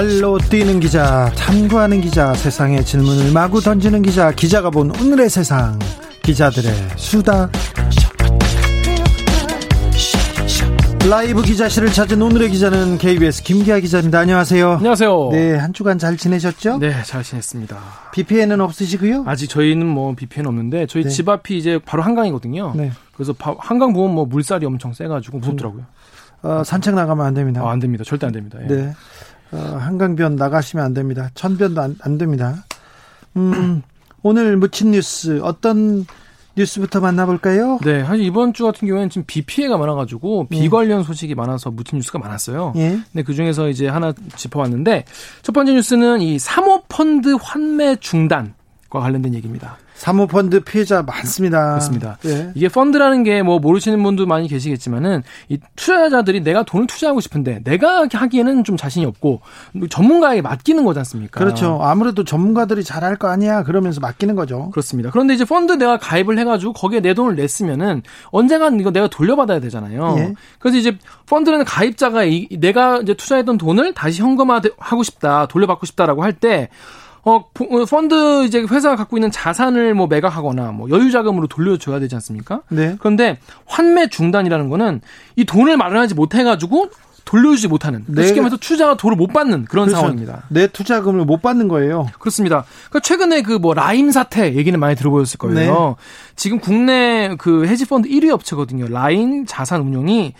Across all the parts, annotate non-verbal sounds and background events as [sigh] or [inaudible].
발로 뛰는 기자, 탐구하는 기자, 세상의 질문을 마구 던지는 기자, 기자가 본 오늘의 세상, 기자들의 수다. 라이브 기자실을 찾은 오늘의 기자는 KBS 김기아 기자입니다. 안녕하세요. 안녕하세요. 네, 한 주간 잘 지내셨죠? 네, 잘 지냈습니다. BPN은 없으시고요? 아직 저희는 뭐 BPN 없는데 저희 네. 집 앞이 이제 바로 한강이거든요. 네. 그래서 바- 한강 보면 뭐 물살이 엄청 세가지고 무섭더라고요. 어, 산책 나가면 안 됩니다. 아, 안 됩니다. 절대 안 됩니다. 예. 네. 어, 한강변 나가시면 안 됩니다. 천변도 안, 안 됩니다. 음, 오늘 묻힌 뉴스 어떤 뉴스부터 만나볼까요? 네, 사실 이번 주 같은 경우에는 지금 비 피해가 많아가지고 비 예. 관련 소식이 많아서 묻힌 뉴스가 많았어요. 예. 근데 그 중에서 이제 하나 짚어봤는데 첫 번째 뉴스는 이 사모펀드 환매 중단과 관련된 얘기입니다. 사모펀드 피해자 많습니다. 그렇습니다. 예. 이게 펀드라는 게 뭐 모르시는 분도 많이 계시겠지만은 이 투자자들이 내가 돈을 투자하고 싶은데 내가 하기에는 좀 자신이 없고 전문가에게 맡기는 거지 않습니까? 그렇죠. 아무래도 전문가들이 잘할 거 아니야. 그러면서 맡기는 거죠. 그렇습니다. 그런데 이제 펀드 내가 가입을 해가지고 거기에 내 돈을 냈으면은 언젠간 이거 내가 돌려받아야 되잖아요. 예. 그래서 이제 펀드는 가입자가 이, 내가 이제 투자했던 돈을 다시 현금화하고 싶다, 돌려받고 싶다라고 할 때 어, 보- 어, 펀드 이제 회사가 갖고 있는 자산을 뭐 매각하거나 뭐 여유 자금으로 돌려줘야 되지 않습니까? 네. 그런데 환매 중단이라는 거는 이 돈을 마련하지 못해가지고 돌려주지 못하는 네. 쉽게 말해서 투자가 돈을 못 받는 그런 그렇죠. 상황입니다. 내 투자금을 못 받는 거예요. 그렇습니다. 그러니까 최근에 그 뭐 라임 사태 얘기는 많이 들어보셨을 거예요. 네. 지금 국내 그 헤지펀드 1위 업체거든요. 라인 자산운용이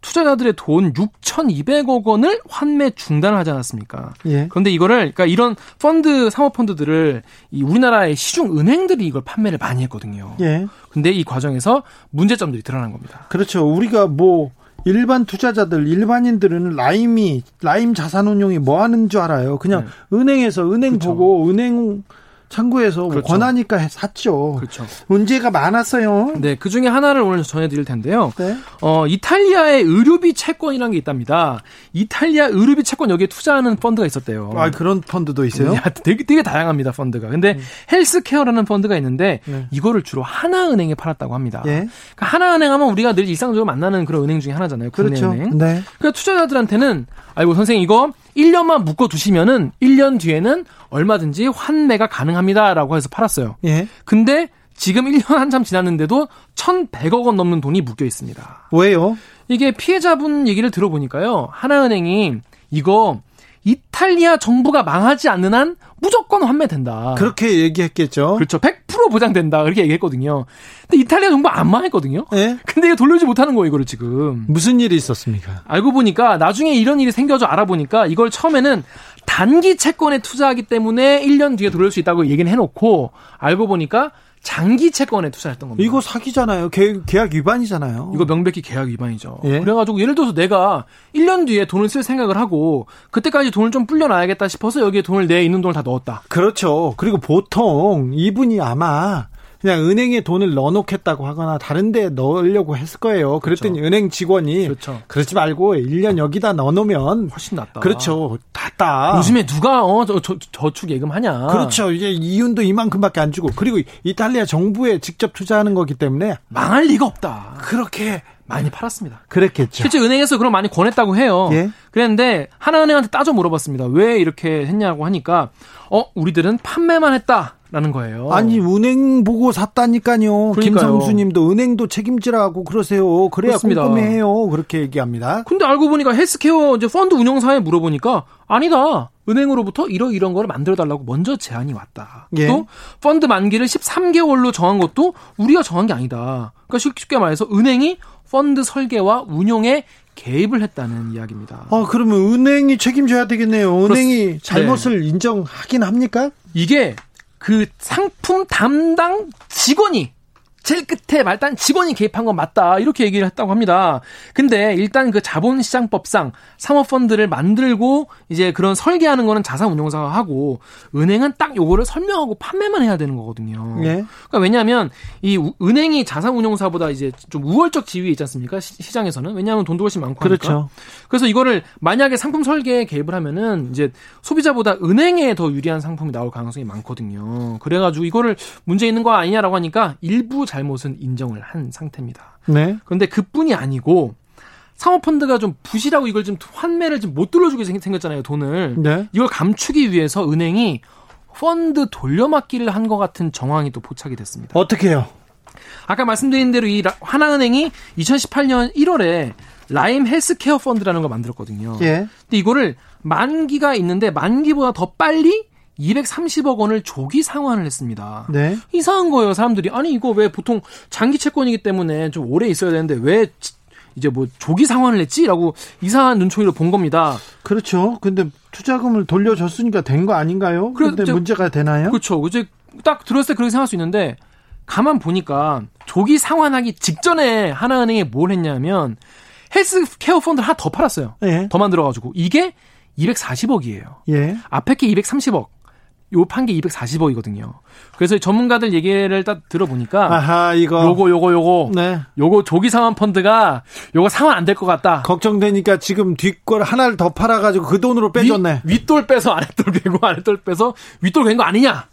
투자자들의 돈 6,200억 원을 환매 중단을 하지 않았습니까? 예. 그런데 이거를 그러니까 이런 펀드 사모펀드들을 이 우리나라의 시중 은행들이 이걸 판매를 많이 했거든요. 예. 근데 이 과정에서 문제점들이 드러난 겁니다. 그렇죠. 우리가 뭐 일반 투자자들, 일반인들은 라임이 라임 자산운용이 뭐 하는 줄 알아요. 그냥 은행에서 은행 네. 그렇죠. 보고 은행 창구에서 뭐 그렇죠. 권하니까 해- 샀죠. 그렇죠. 문제가 많았어요. 네, 그 중에 하나를 오늘 전해드릴 텐데요. 네. 어, 이탈리아의 의료비 채권이라는 게 있답니다. 이탈리아 의료비 채권 여기에 투자하는 펀드가 있었대요. 아 그런 펀드도 있어요? 야, 되게, 되게 다양합니다, 펀드가. 근데 헬스케어라는 펀드가 있는데 네. 이거를 주로 하나은행에 팔았다고 합니다. 예. 그러니까 하나은행 하면 우리가 늘 일상적으로 만나는 그런 은행 중에 하나잖아요. 그렇죠. 은행. 네. 그러니까 투자자들한테는 아이고 선생님 이거 1년만 묶어 두시면은 1년 뒤에는 얼마든지 환매가 가능합니다라고 해서 팔았어요. 예. 근데 지금 1년 한참 지났는데도 1,100억 원 넘는 돈이 묶여 있습니다. 왜요? 이게 피해자분 얘기를 들어보니까요. 하나은행이 이거 이탈리아 정부가 망하지 않는 한 무조건 환매된다. 그렇게 얘기했겠죠. 그렇죠. 100% 보장된다. 그렇게 얘기했거든요. 근데 이탈리아 정부 안 망했거든요. 예. 근데 이거 돌려주지 못하는 거예요, 이거를 지금. 무슨 일이 있었습니까? 알고 보니까 나중에 이런 일이 생겨서 알아보니까 이걸 처음에는 단기 채권에 투자하기 때문에 1년 뒤에 돌릴 수 있다고 얘기는 해놓고 알고 보니까 장기 채권에 투자했던 겁니다. 이거 사기잖아요. 계, 계약 위반이잖아요. 이거 명백히 계약 위반이죠. 예. 그래가지고 예를 들어서 내가 1년 뒤에 돈을 쓸 생각을 하고 그때까지 돈을 좀 불려놔야겠다 싶어서 여기에 돈을 내 있는 돈을 다 넣었다. 그렇죠. 그리고 보통 이분이 아마 그냥 은행에 돈을 넣어놓겠다고 하거나 다른 데 넣으려고 했을 거예요. 그랬더니 은행 직원이 그렇죠. 그러지 말고 1년 여기다 넣어놓으면 훨씬 낫다. 그렇죠. 낫다. 요즘에 누가 어, 저, 저, 저축 예금하냐. 그렇죠. 이제 이윤도 이만큼밖에 안 주고 그리고 이탈리아 정부에 직접 투자하는 거기 때문에 망할 리가 없다. 그렇게 많이 팔았습니다. 그랬겠죠. 실제 은행에서 그럼 많이 권했다고 해요. 예. 그랬는데 하나은행한테 따져 물어봤습니다. 왜 이렇게 했냐고 하니까 어 우리들은 판매만 했다라는 거예요. 아니 은행 보고 샀다니까요. 그러니까요. 김성수님도 은행도 책임지라고 그러세요. 그래야 그렇습니다. 꼼꼼해요. 그렇게 얘기합니다. 근데 알고 보니까 헬스케어 이제 펀드 운영사에 물어보니까 아니다. 은행으로부터 이러 이런 거를 만들어 달라고 먼저 제안이 왔다. 예. 또 펀드 만기를 13개월로 정한 것도 우리가 정한 게 아니다. 그러니까 쉽게 말해서 은행이 펀드 설계와 운용에 개입을 했다는 이야기입니다. 아, 그러면 은행이 책임져야 되겠네요. 은행이 그렇습- 잘못을 인정하긴 합니까? 이게 그 상품 담당 직원이 제일 끝에 말단 직원이 개입한 건 맞다. 이렇게 얘기를 했다고 합니다. 근데 일단 그 자본시장법상 사모펀드를 만들고 이제 그런 설계하는 거는 자산운용사가 하고 은행은 딱 요거를 설명하고 판매만 해야 되는 거거든요. 예. 그러니까 왜냐하면 이 은행이 자산운용사보다 이제 좀 우월적 지위에 있지 않습니까? 시, 장에서는 왜냐하면 돈도 훨씬 많고 그렇죠. 하니까. 그래서 이거를 만약에 상품 설계에 개입을 하면은 이제 소비자보다 은행에 더 유리한 상품이 나올 가능성이 많거든요. 그래가지고 이거를 문제 있는 거 아니냐라고 하니까 일부 잘못은 인정을 한 상태입니다. 네. 그런데 그뿐이 아니고 사모펀드가 좀 부실하고 이걸 좀 환매를 좀 못 돌려주게 생겼잖아요, 돈을. 네. 이걸 감추기 위해서 은행이 펀드 돌려막기를 한 것 같은 정황이 또 포착이 됐습니다. 어떻게 해요? 아까 말씀드린 대로 이 하나은행이 2018년 1월에 라임 헬스케어 펀드라는 걸 만들었거든요. 예. 근데 이거를 만기가 있는데 만기보다 더 빨리 230억 원을 조기 상환을 했습니다. 네. 이상한 거예요, 사람들이. 아니, 이거 왜 보통 장기 채권이기 때문에 좀 오래 있어야 되는데 왜 이제 뭐 조기 상환을 했지? 라고 이상한 눈초리로 본 겁니다. 그렇죠. 근데 투자금을 돌려줬으니까 된 거 아닌가요? 그런데 문제가 되나요? 그렇죠. 이제 딱 들었을 때 그렇게 생각할 수 있는데 가만 보니까 조기 상환하기 직전에 하나은행이 뭘 했냐면 헬스케어 펀드를 하나 더 팔았어요. 예. 더 만들어가지고 이게 240억이에요. 예. 앞에 게 230억. 요 판 게 240억이거든요. 그래서 전문가들 얘기를 딱 들어보니까 아하 이거 요거 요거 요거 네. 요거 조기 상환 펀드가 요거 상환 안 될 것 같다. 걱정되니까 지금 뒷걸 하나를 더 팔아 가지고 그 돈으로 빼줬네. 위, 윗돌 빼서 아랫돌 빼고 아랫돌 빼서 윗돌 뺀거 아니냐.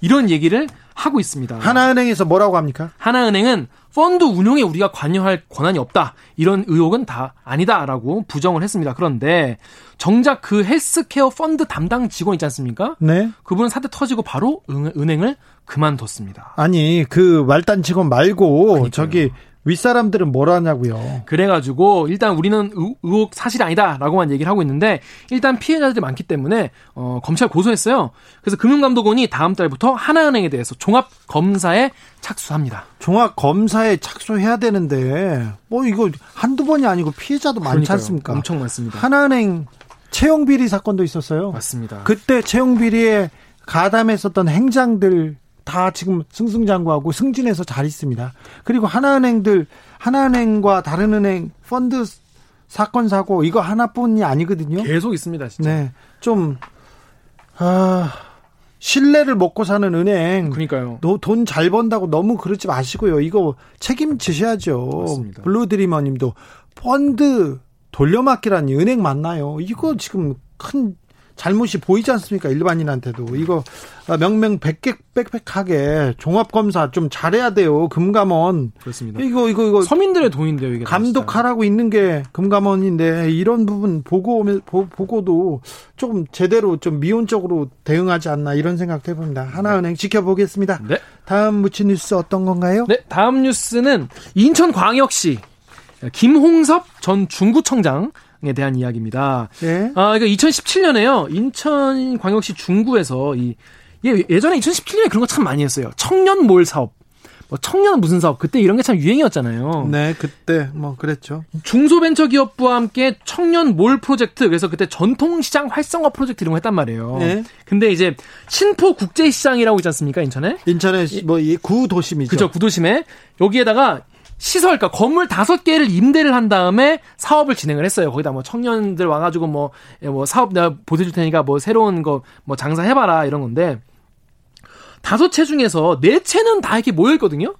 이런 얘기를 하고 있습니다. 하나은행에서 뭐라고 합니까? 하나은행은 펀드 운용에 우리가 관여할 권한이 없다. 이런 의혹은 다 아니다라고 부정을 했습니다. 그런데 정작 그 헬스케어 펀드 담당 직원 있지 않습니까? 네. 그분은 사태 터지고 바로 은 행을 그만뒀습니다. 아니, 그 말단 직원 말고 그러니까요. 저기 윗사람들은 뭘 하냐고요. 그래가지고 일단 우리는 의혹 사실이 아니다라고만 얘기를 하고 있는데 일단 피해자들이 많기 때문에 어, 검찰 고소했어요. 그래서 금융감독원이 다음 달부터 하나은행에 대해서 종합 검사에 착수합니다. 종합 검사에 착수해야 되는데 뭐 이거 한두 번이 아니고 피해자도 많지 그러니까요. 않습니까? 엄청 많습니다. 하나은행 채용 비리 사건도 있었어요. 맞습니다. 그때 채용 비리에 가담했었던 행장들 다 지금 승승장구하고 승진해서 잘 있습니다. 그리고 하나은행들 하나은행과 다른 은행 펀드 사건 사고 이거 하나뿐이 아니거든요. 계속 있습니다, 진짜. 네. 좀 아, 신뢰를 먹고 사는 은행. 그러니까요. 돈 잘 번다고 너무 그러지 마시고요. 이거 책임지셔야죠. 맞습니다. 블루드리머 님도 펀드 돌려막기라니 은행 맞나요? 이거 지금 큰 잘못이 보이지 않습니까? 일반인한테도. 이거 명명백백백하게 종합검사 좀 잘해야 돼요. 금감원. 그렇습니다. 이거, 이거, 이거. 서민들의 돈인데요, 이게. 감독하라고 있는 게 금감원인데 이런 부분 보고, 보고도 조금 제대로 좀 미온적으로 대응하지 않나 이런 생각도 해봅니다. 하나은행 지켜보겠습니다. 네. 다음 무치 뉴스 어떤 건가요? 네. 다음 뉴스는 인천광역시 김홍섭 전 중구청장 에 대한 이야기입니다. 네. 아, 그러니까 2017년에요. 인천광역시 중구에서 이 예전에 2017년에 그런 거 참 많이 했어요. 청년 몰 사업. 뭐 청년 무슨 사업 그때 이런 게 참 유행이었잖아요. 네, 그때 뭐 그랬죠. 중소벤처기업부와 함께 청년 몰 프로젝트 그래서 그때 전통시장 활성화 프로젝트 이런 거 했단 말이에요. 네. 근데 이제 신포 국제시장이라고 있지 않습니까 인천에? 인천에 뭐이 구도심이죠. 그죠 구도심에 여기에다가 시설, 그러니까 건물 다섯 개를 임대를 한 다음에 사업을 진행을 했어요. 거기다 뭐 청년들 와가지고 뭐, 예, 뭐 사업 내가 보태줄 테니까 뭐 새로운 거 뭐 장사해봐라 이런 건데 다섯 채 중에서 네 채는 다 이렇게 모여있거든요?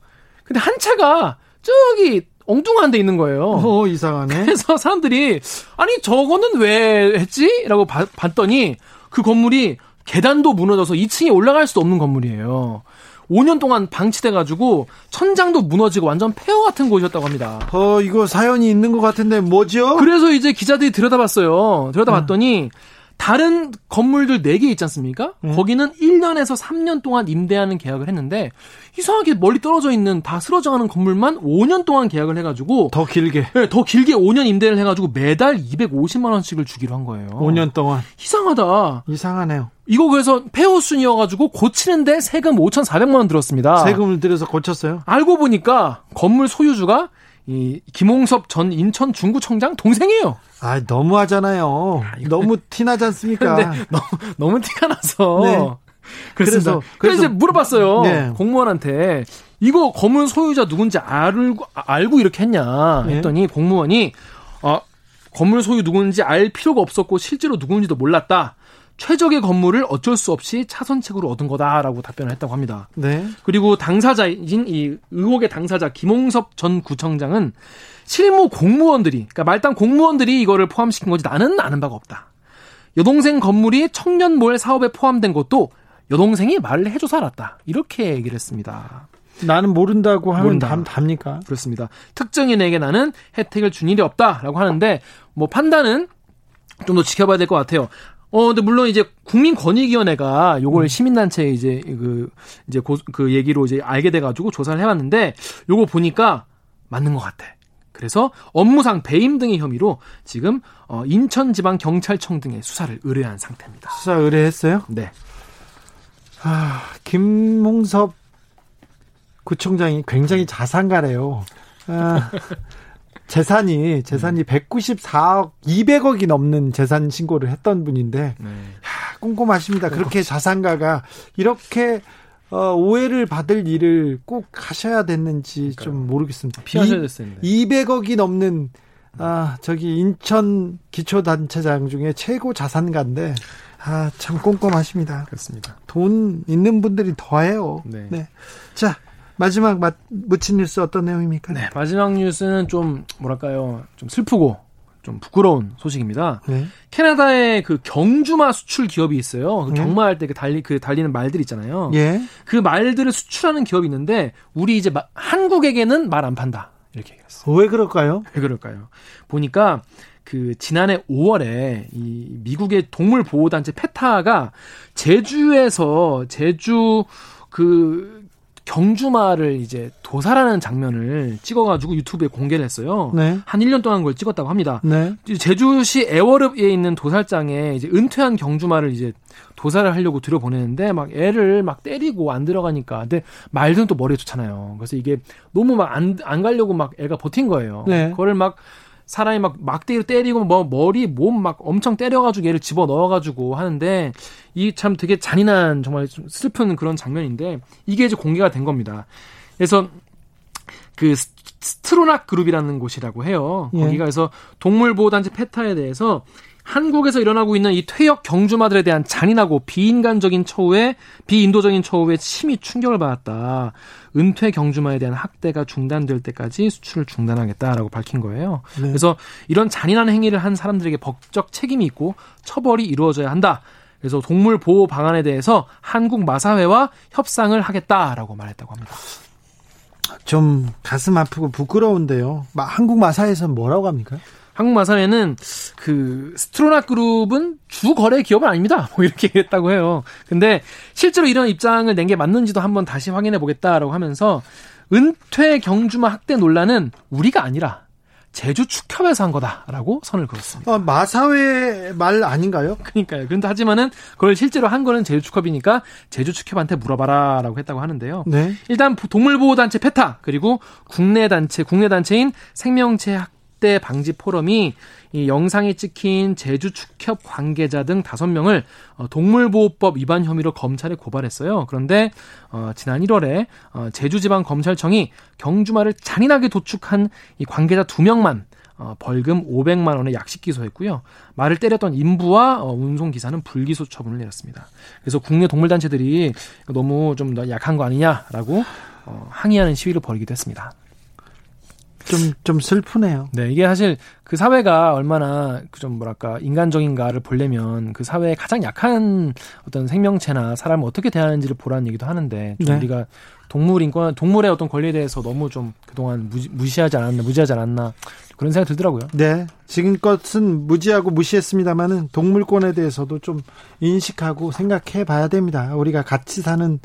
근데 한 채가 저기 엉뚱한 데 있는 거예요. 어, 이상하네. 그래서 사람들이 아니 저거는 왜 했지? 라고 바, 봤더니 그 건물이 계단도 무너져서 2층에 올라갈 수 없는 건물이에요. 5년 동안 방치돼가지고 천장도 무너지고 완전 폐허 같은 곳이었다고 합니다. 어, 이거 사연이 있는 것 같은데 뭐죠? 그래서 이제 기자들이 들여다봤어요. 들여다봤더니 음. 다른 건물들 4개 있지 않습니까? 음. 거기는 1년에서 3년 동안 임대하는 계약을 했는데 이상하게 멀리 떨어져 있는 다 쓰러져가는 건물만 5년 동안 계약을 해가지고 더 길게 네, 더 길게 5년 임대를 해가지고 매달 250만 원씩을 주기로 한 거예요. 5년 동안 이상하다. 이상하네요. 이거 그래서 폐허순이어가지고 고치는데 세금 5,400만 원 들었습니다. 세금을 들여서 고쳤어요? 알고 보니까 건물 소유주가 이 김홍섭 전 인천 중구청장 동생이에요. 아 너무하잖아요. 아, 너무 티나지 않습니까? 너무, 너무 티가 나서. 네. 그래서 그래서 이제 물어봤어요. 네. 공무원한테 이거 건물 소유자 누군지 알고 알고 이렇게 했냐 네. 했더니 네. 공무원이 어, 건물 소유 누군지 알 필요가 없었고 실제로 누군지도 몰랐다. 최적의 건물을 어쩔 수 없이 차선책으로 얻은 거다라고 답변을 했다고 합니다. 네. 그리고 당사자인 이 의혹의 당사자 김홍섭 전 구청장은 실무 공무원들이 그러니까 말단 공무원들이 이거를 포함시킨 거지 나는 아는 바가 없다. 여동생 건물이 청년몰 사업에 포함된 것도 여동생이 말을 해줘서 알았다. 이렇게 얘기를 했습니다. 나는 모른다고 하면 모른다. 답, 답니까? 그렇습니다. 특정인에게 나는 혜택을 준 일이 없다라고 하는데 뭐 판단은 좀 더 지켜봐야 될 것 같아요. 어, 근데 물론 이제 국민권익위원회가 요걸 음. 시민단체 이제 그 이제 고, 그 얘기로 이제 알게 돼가지고 조사를 해봤는데 요거 보니까 맞는 것 같아. 그래서 업무상 배임 등의 혐의로 지금 어, 인천지방경찰청 등의 수사를 의뢰한 상태입니다. 수사 의뢰했어요? 네. 아, 김몽섭 구청장이 굉장히 자산가래요. 아, 재산이 재산이 음. 194억 200억이 넘는 재산 신고를 했던 분인데 네. 야, 꼼꼼하십니다. 그렇게 자산가가 이렇게 어, 오해를 받을 일을 꼭 하셔야 됐는지 그러니까요. 좀 모르겠습니다. 피하셔야 됐습니다. 200억이 넘는 아 저기 인천 기초단체장 중에 최고 자산가인데 아 참 꼼꼼하십니다. 그렇습니다. 돈 있는 분들이 더해요. 네. 네. 자 마지막 묻힌 뉴스 어떤 내용입니까? 네, 마지막 뉴스는 좀 뭐랄까요, 좀 슬프고 좀 부끄러운 소식입니다. 네. 캐나다에 그 경주마 수출 기업이 있어요. 그 네. 경마할 때그 달리 그 달리는 말들 있잖아요. 예. 그 말들을 수출하는 기업이 있는데 우리 이제 마, 한국에게는 말 안 판다 이렇게 얘기했어요. 왜 그럴까요? 왜 그럴까요? 보니까 그 지난해 5월에 이 미국의 동물 보호 단체 페타가 제주에서 제주 그 경주마를 이제 도살하는 장면을 찍어가지고 유튜브에 공개를 했어요. 네. 한 1년 동안 그걸 찍었다고 합니다. 네. 제주시 애월읍에 있는 도살장에 이제 은퇴한 경주마를 이제 도살을 하려고 들여보내는데 막 애를 막 때리고 안 들어가니까. 근데 말들은 또 머리에 좋잖아요. 그래서 이게 너무 막 안, 안 가려고 막 애가 버틴 거예요. 네. 그거를 막 사람이 막 막대기로 때리고 뭐 머리 몸 막 엄청 때려가지고 얘를 집어 넣어가지고 하는데 이 참 되게 잔인한 정말 좀 슬픈 그런 장면인데 이게 이제 공개가 된 겁니다. 그래서 그 스트로낙 그룹이라는 곳이라고 해요. 예. 거기가 그래서 동물보호단체 페타에 대해서 한국에서 일어나고 있는 이 퇴역 경주마들에 대한 잔인하고 비인간적인 처우에 비인도적인 처우에 심히 충격을 받았다. 은퇴 경주마에 대한 학대가 중단될 때까지 수출을 중단하겠다라고 밝힌 거예요. 네. 그래서 이런 잔인한 행위를 한 사람들에게 법적 책임이 있고 처벌이 이루어져야 한다. 그래서 동물 보호 방안에 대해서 한국 마사회와 협상을 하겠다라고 말했다고 합니다. 좀 가슴 아프고 부끄러운데요. 한국 마사에서 뭐라고 합니까? 한국마 사회는 그 스트로나 그룹은 주 거래 기업은 아닙니다. [laughs] 뭐 이렇게 얘기했다고 해요. 근데 실제로 이런 입장을 낸 게 맞는지도 한번 다시 확인해 보겠다라고 하면서 은퇴 경주마 학대 논란은 우리가 아니라 제주 축협에서 한 거다라고 선을 그었습니다. 아, 마사회 말 아닌가요? [laughs] 그러니까요. 그런데 하지만은 그걸 실제로 한 거는 제주 축협이니까 제주 축협한테 물어봐라라고 했다고 하는데요. 네. 일단 동물보호단체 페타 그리고 국내 단체 국내 단체인 생명체 학 학대 방지 포럼이 이 영상이 찍힌 제주 축협 관계자 등 다섯 명을 어, 동물보호법 위반 혐의로 검찰에 고발했어요. 그런데 어, 지난 1월에 어, 제주지방검찰청이 경주마를 잔인하게 도축한 이 관계자 두 명만 어, 벌금 500만 원의 약식 기소했고요. 말을 때렸던 인부와 어, 운송 기사는 불기소 처분을 내렸습니다. 그래서 국내 동물 단체들이 너무 좀더 약한 거 아니냐라고 어, 항의하는 시위를 벌이기도 했습니다. 좀, 좀 슬프네요. 네, 이게 사실 그 사회가 얼마나 그좀 뭐랄까, 인간적인가를 보려면 그 사회의 가장 약한 어떤 생명체나 사람을 어떻게 대하는지를 보라는 얘기도 하는데, 좀 네. 우리가 동물 인권, 동물의 어떤 권리에 대해서 너무 좀 그동안 무시, 무시하지 않았나, 무지하지 않았나, 그런 생각이 들더라고요. 네. 지금껏은 무지하고 무시했습니다만은 동물권에 대해서도 좀 인식하고 생각해 봐야 됩니다. 우리가 같이 사는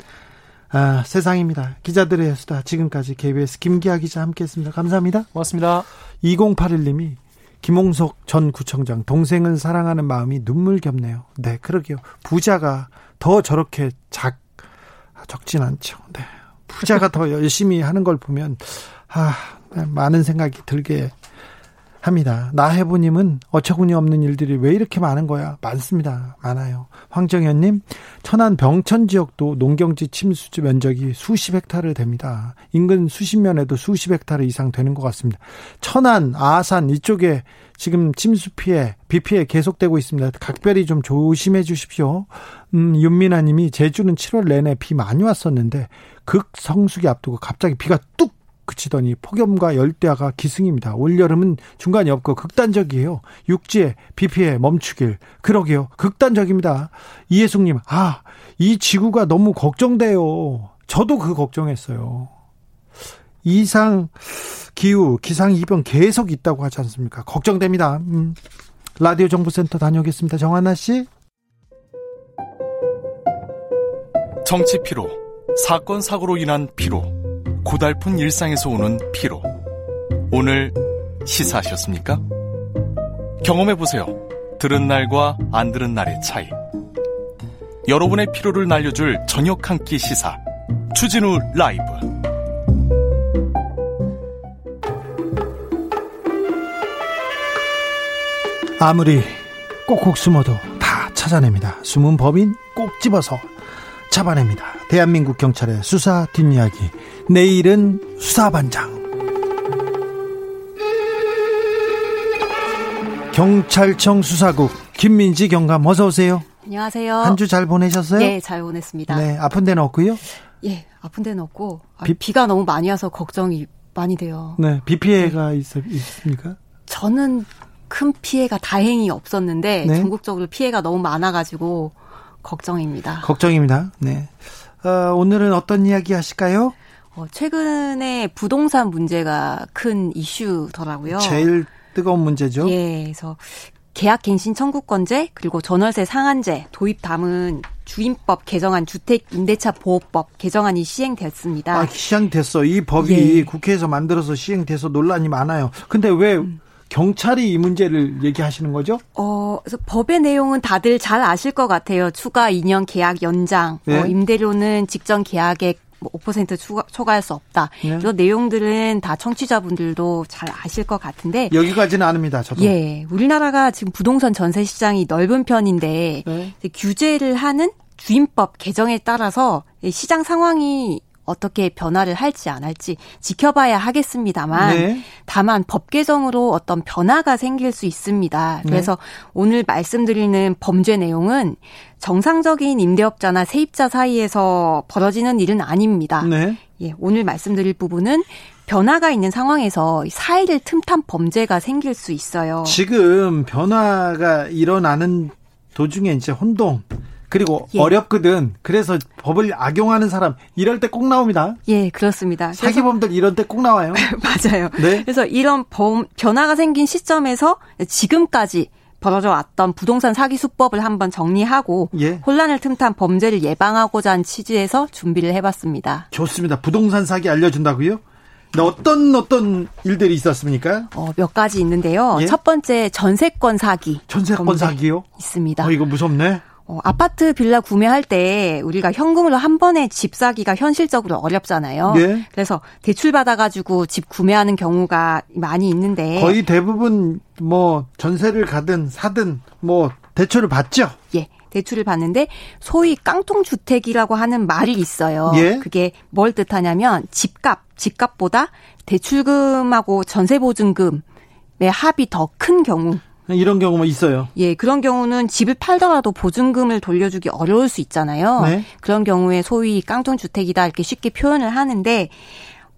아, 세상입니다. 기자들의 수다 지금까지 KBS 김기아 기자 함께했습니다. 감사합니다. 고맙습니다. 2081님이 김홍석 전 구청장 동생을 사랑하는 마음이 눈물겹네요. 네, 그러게요. 부자가 더 저렇게 작 적진 않죠. 네. 부자가 더 열심히 하는 걸 보면 아, 많은 생각이 들게 합니다. 나해보님은 어처구니 없는 일들이 왜 이렇게 많은 거야? 많습니다. 많아요. 황정현님, 천안 병천 지역도 농경지 침수지 면적이 수십 헥타르 됩니다. 인근 수십 면에도 수십 헥타르 이상 되는 것 같습니다. 천안, 아산 이쪽에 지금 침수 피해, 비 피해 계속되고 있습니다. 각별히 좀 조심해 주십시오. 음, 윤미나 님이 제주는 7월 내내 비 많이 왔었는데 극성수기 앞두고 갑자기 비가 뚝 그치더니 폭염과 열대야가 기승입니다. 올여름은 중간이 없고 극단적이에요. 육지에 비 피해 멈추길. 그러게요. 극단적입니다. 이혜숙님, 아, 이 지구가 너무 걱정돼요. 저도 그 걱정했어요. 이상 기후 기상 이변 계속 있다고 하지 않습니까? 걱정됩니다. 음. 라디오 정보센터 다녀오겠습니다. 정한나 씨. 정치 피로, 사건 사고로 인한 피로, 고달픈 일상에서 오는 피로. 오늘 시사하셨습니까? 경험해 보세요. 들은 날과 안 들은 날의 차이. 여러분의 피로를 날려줄 저녁 한 끼 시사. 추진우 라이브. 아무리 꼭꼭 숨어도 다 찾아냅니다. 숨은 법인 꼭 집어서 잡아냅니다. 대한민국 경찰의 수사 뒷이야기. 내일은 수사반장. 경찰청 수사국 김민지 경감 어서 오세요. 안녕하세요. 한 주 잘 보내셨어요? 네, 잘 보냈습니다. 네, 아픈 데는 없고요. 예, 아픈 데는 없고 아, 비, 가 너무 많이 와서 걱정이 많이 돼요. 네, 비 피해가 네. 있, 있습니까? 저는 큰 피해가 다행히 없었는데 네? 전국적으로 피해가 너무 많아가지고 걱정입니다. 걱정입니다. 네. 어, 오늘은 어떤 이야기 하실까요? 어, 최근에 부동산 문제가 큰 이슈더라고요. 제일 뜨거운 문제죠. 예, 그래서 계약갱신 청구권제 그리고 전월세 상한제 도입 담은 주임법 개정안 주택 임대차 보호법 개정안이 시행됐습니다. 아, 시행됐어. 이 법이 예. 국회에서 만들어서 시행돼서 논란이 많아요. 근데 왜 음. 경찰이 이 문제를 얘기하시는 거죠? 어, 그래서 법의 내용은 다들 잘 아실 것 같아요. 추가 2년 계약 연장, 네. 어, 임대료는 직전 계약액 5%뭐 추가, 초과할 수 없다. 네. 이런 내용들은 다 청취자분들도 잘 아실 것 같은데 여기까지는 아닙니다. 저도. 예, 우리나라가 지금 부동산 전세 시장이 넓은 편인데 네. 규제를 하는 주임법 개정에 따라서 시장 상황이 어떻게 변화를 할지 안 할지 지켜봐야 하겠습니다만 네. 다만 법 개정으로 어떤 변화가 생길 수 있습니다. 네. 그래서 네. 오늘 말씀드리는 범죄 내용은 정상적인 임대업자나 세입자 사이에서 벌어지는 일은 아닙니다. 네. 예, 오늘 말씀드릴 부분은 변화가 있는 상황에서 사이를 틈탄 범죄가 생길 수 있어요. 지금 변화가 일어나는 도중에 이제 혼동 그리고 예. 어렵거든. 그래서 법을 악용하는 사람 이럴 때 꼭 나옵니다. 예, 그렇습니다. 사기범들 이런 때 꼭 나와요. [laughs] 맞아요. 네. 그래서 이런 범, 변화가 생긴 시점에서 지금까지 벌어져 왔던 부동산 사기 수법을 한번 정리하고 예. 혼란을 틈탄 범죄를 예방하고자 한 취지에서 준비를 해봤습니다. 좋습니다. 부동산 사기 알려준다고요? 네, 어떤 어떤 일들이 있었습니까? 어, 몇 가지 있는데요. 예? 첫 번째 전세권 사기. 전세권 사기요? 있습니다. 어, 이거 무섭네. 어, 아파트 빌라 구매할 때 우리가 현금으로 한 번에 집 사기가 현실적으로 어렵잖아요. 네. 그래서 대출 받아가지고 집 구매하는 경우가 많이 있는데 거의 대부분 뭐 전세를 가든 사든 뭐 대출을 받죠. 예. 대출을 받는데 소위 깡통 주택이라고 하는 말이 있어요. 예? 그게 뭘 뜻하냐면 집값, 집값보다 대출금하고 전세 보증금의 합이 더 큰 경우 이런 경우만 있어요. 예, 그런 경우는 집을 팔더라도 보증금을 돌려주기 어려울 수 있잖아요. 네. 그런 경우에 소위 깡통 주택이다 이렇게 쉽게 표현을 하는데